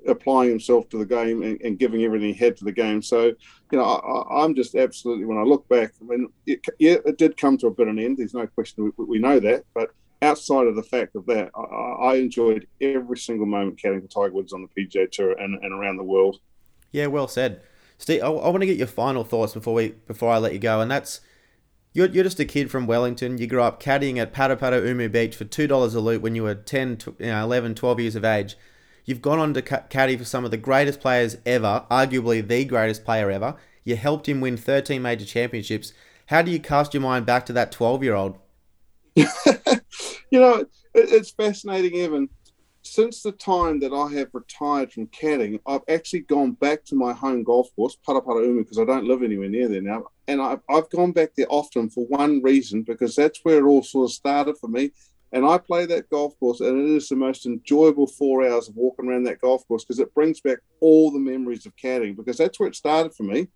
applying himself to the game and, and, giving everything he had to the game. So, you know, I, am just absolutely, when I look back, I mean, it, yeah, it did come to a bit of an end. There's no question, we, we know that. But outside of the fact of that, I, I enjoyed every single moment caddying for Tiger Woods on the PGA Tour and, and around the world. Yeah, well said, Steve. I, I want to get your final thoughts before we before I let you go, and that's you're, you're just a kid from Wellington. You grew up caddying at Paraparaumu Beach for two dollars a loot when you were 10, you know, 11, 12 years of age. You've gone on to caddy for some of the greatest players ever, arguably the greatest player ever. You helped him win 13 major championships. How do you cast your mind back to that 12 year old? you know, it, it's fascinating, Evin. Since the time that I have retired from caddying, I've actually gone back to my home golf course, Paraparaumu, because I don't live anywhere near there now. And I've, I've gone back there often for one reason, because that's where it all sort of started for me. And I play that golf course, and it is the most enjoyable four hours of walking around that golf course because it brings back all the memories of caddying, because that's where it started for me.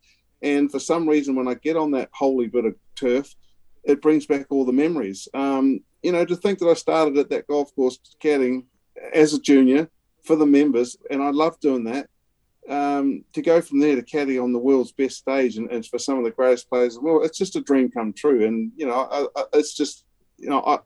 And for some reason, when I get on that holy bit of turf, it brings back all the memories. Um, you know, to think that I started at that golf course caddying as a junior for the members, and I love doing that. Um, to go from there to caddy on the world's best stage and, and, for some of the greatest players, well, it's just a dream come true. And you know, I, I, it's just you know, I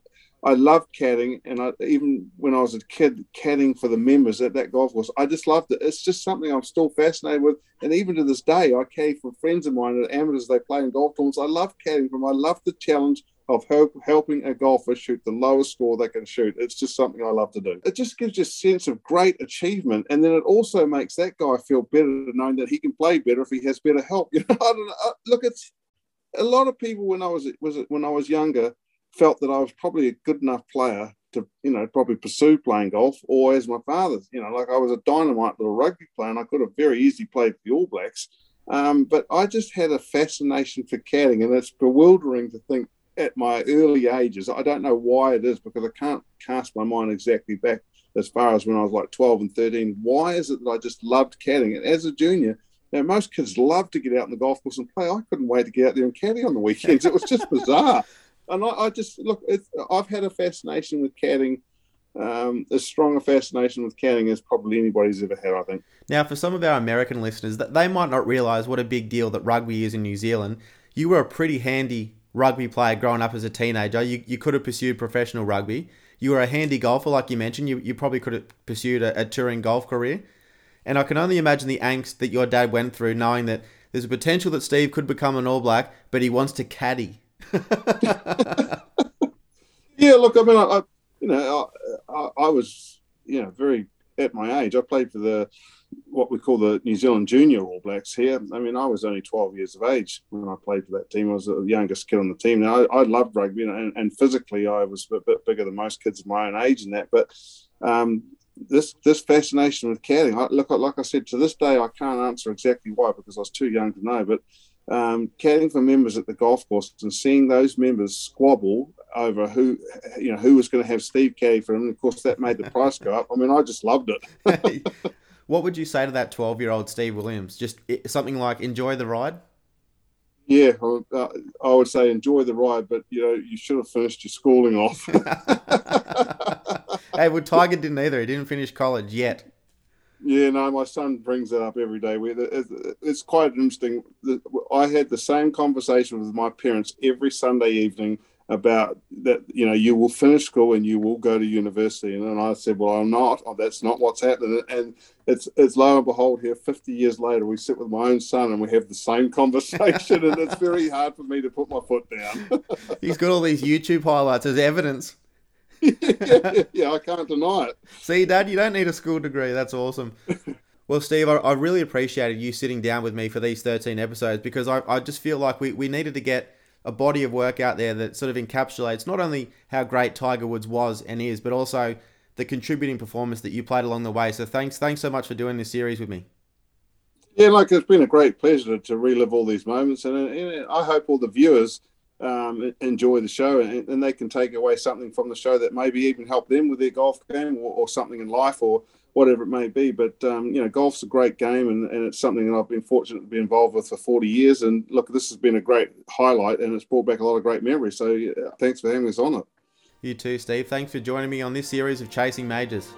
I love caddying, and I, even when I was a kid, caddying for the members at that golf course, I just loved it. It's just something I'm still fascinated with, and even to this day, I caddy for friends of mine at amateurs. They play in golf tournaments. I love caddying for them. I love the challenge of help, helping a golfer shoot the lowest score they can shoot. It's just something I love to do. It just gives you a sense of great achievement, and then it also makes that guy feel better knowing that he can play better if he has better help. You know, I don't know. Uh, look, it's a lot of people when I was was when I was younger felt that I was probably a good enough player to, you know, probably pursue playing golf, or as my father's, you know, like I was a dynamite little rugby player and I could have very easily played for the All Blacks. Um, but I just had a fascination for caddying, and it's bewildering to think at my early ages. I don't know why it is because I can't cast my mind exactly back as far as when I was like 12 and 13. Why is it that I just loved caddying? And as a junior, now, most kids love to get out in the golf course and play. I couldn't wait to get out there and caddy on the weekends. It was just bizarre and I, I just look. I've had a fascination with caddying, um, as strong a fascination with caddying as probably anybody's ever had. I think. Now, for some of our American listeners, that they might not realise what a big deal that rugby is in New Zealand. You were a pretty handy rugby player growing up as a teenager. You you could have pursued professional rugby. You were a handy golfer, like you mentioned. You you probably could have pursued a, a touring golf career. And I can only imagine the angst that your dad went through, knowing that there's a potential that Steve could become an All Black, but he wants to caddy. yeah, look, I mean, I, I you know, I, I, I, was, you know, very at my age. I played for the what we call the New Zealand Junior All Blacks here. I mean, I was only 12 years of age when I played for that team. I was the youngest kid on the team. Now, I, I loved rugby, and, and, physically, I was a bit bigger than most kids of my own age in that. But um, this this fascination with caddying, I, look, like I said, to this day, I can't answer exactly why because I was too young to know. But um, caddying for members at the golf course and seeing those members squabble over who you know who was going to have Steve caddy for them. And of course, that made the price go up. I mean, I just loved it. what would you say to that twelve-year-old Steve Williams? Just something like enjoy the ride. Yeah, uh, I would say enjoy the ride, but you know you should have finished your schooling off. hey, well, Tiger didn't either. He didn't finish college yet. Yeah, no, my son brings it up every day. It's quite interesting. I had the same conversation with my parents every Sunday evening about that. You know, you will finish school and you will go to university. And then I said, "Well, I'm not. Oh, that's not what's happening." And it's it's lo and behold, here, 50 years later, we sit with my own son and we have the same conversation, and it's very hard for me to put my foot down. He's got all these YouTube highlights as evidence. Yeah, yeah, I can't deny it. See, Dad, you don't need a school degree. That's awesome. Well, Steve, I, I, really appreciated you sitting down with me for these 13 episodes because I, I just feel like we, we needed to get a body of work out there that sort of encapsulates not only how great Tiger Woods was and is, but also the contributing performance that you played along the way. So thanks, thanks so much for doing this series with me. Yeah, like it's been a great pleasure to relive all these moments, and, and I hope all the viewers um, enjoy the show and, and, they can take away something from the show that maybe even help them with their golf game or, or something in life or whatever it may be. But um, you know, golf's a great game, and, and it's something that I've been fortunate to be involved with for 40 years. And look, this has been a great highlight, and it's brought back a lot of great memories. So thanks for having us on it. You too, Steve. Thanks for joining me on this series of Chasing Majors.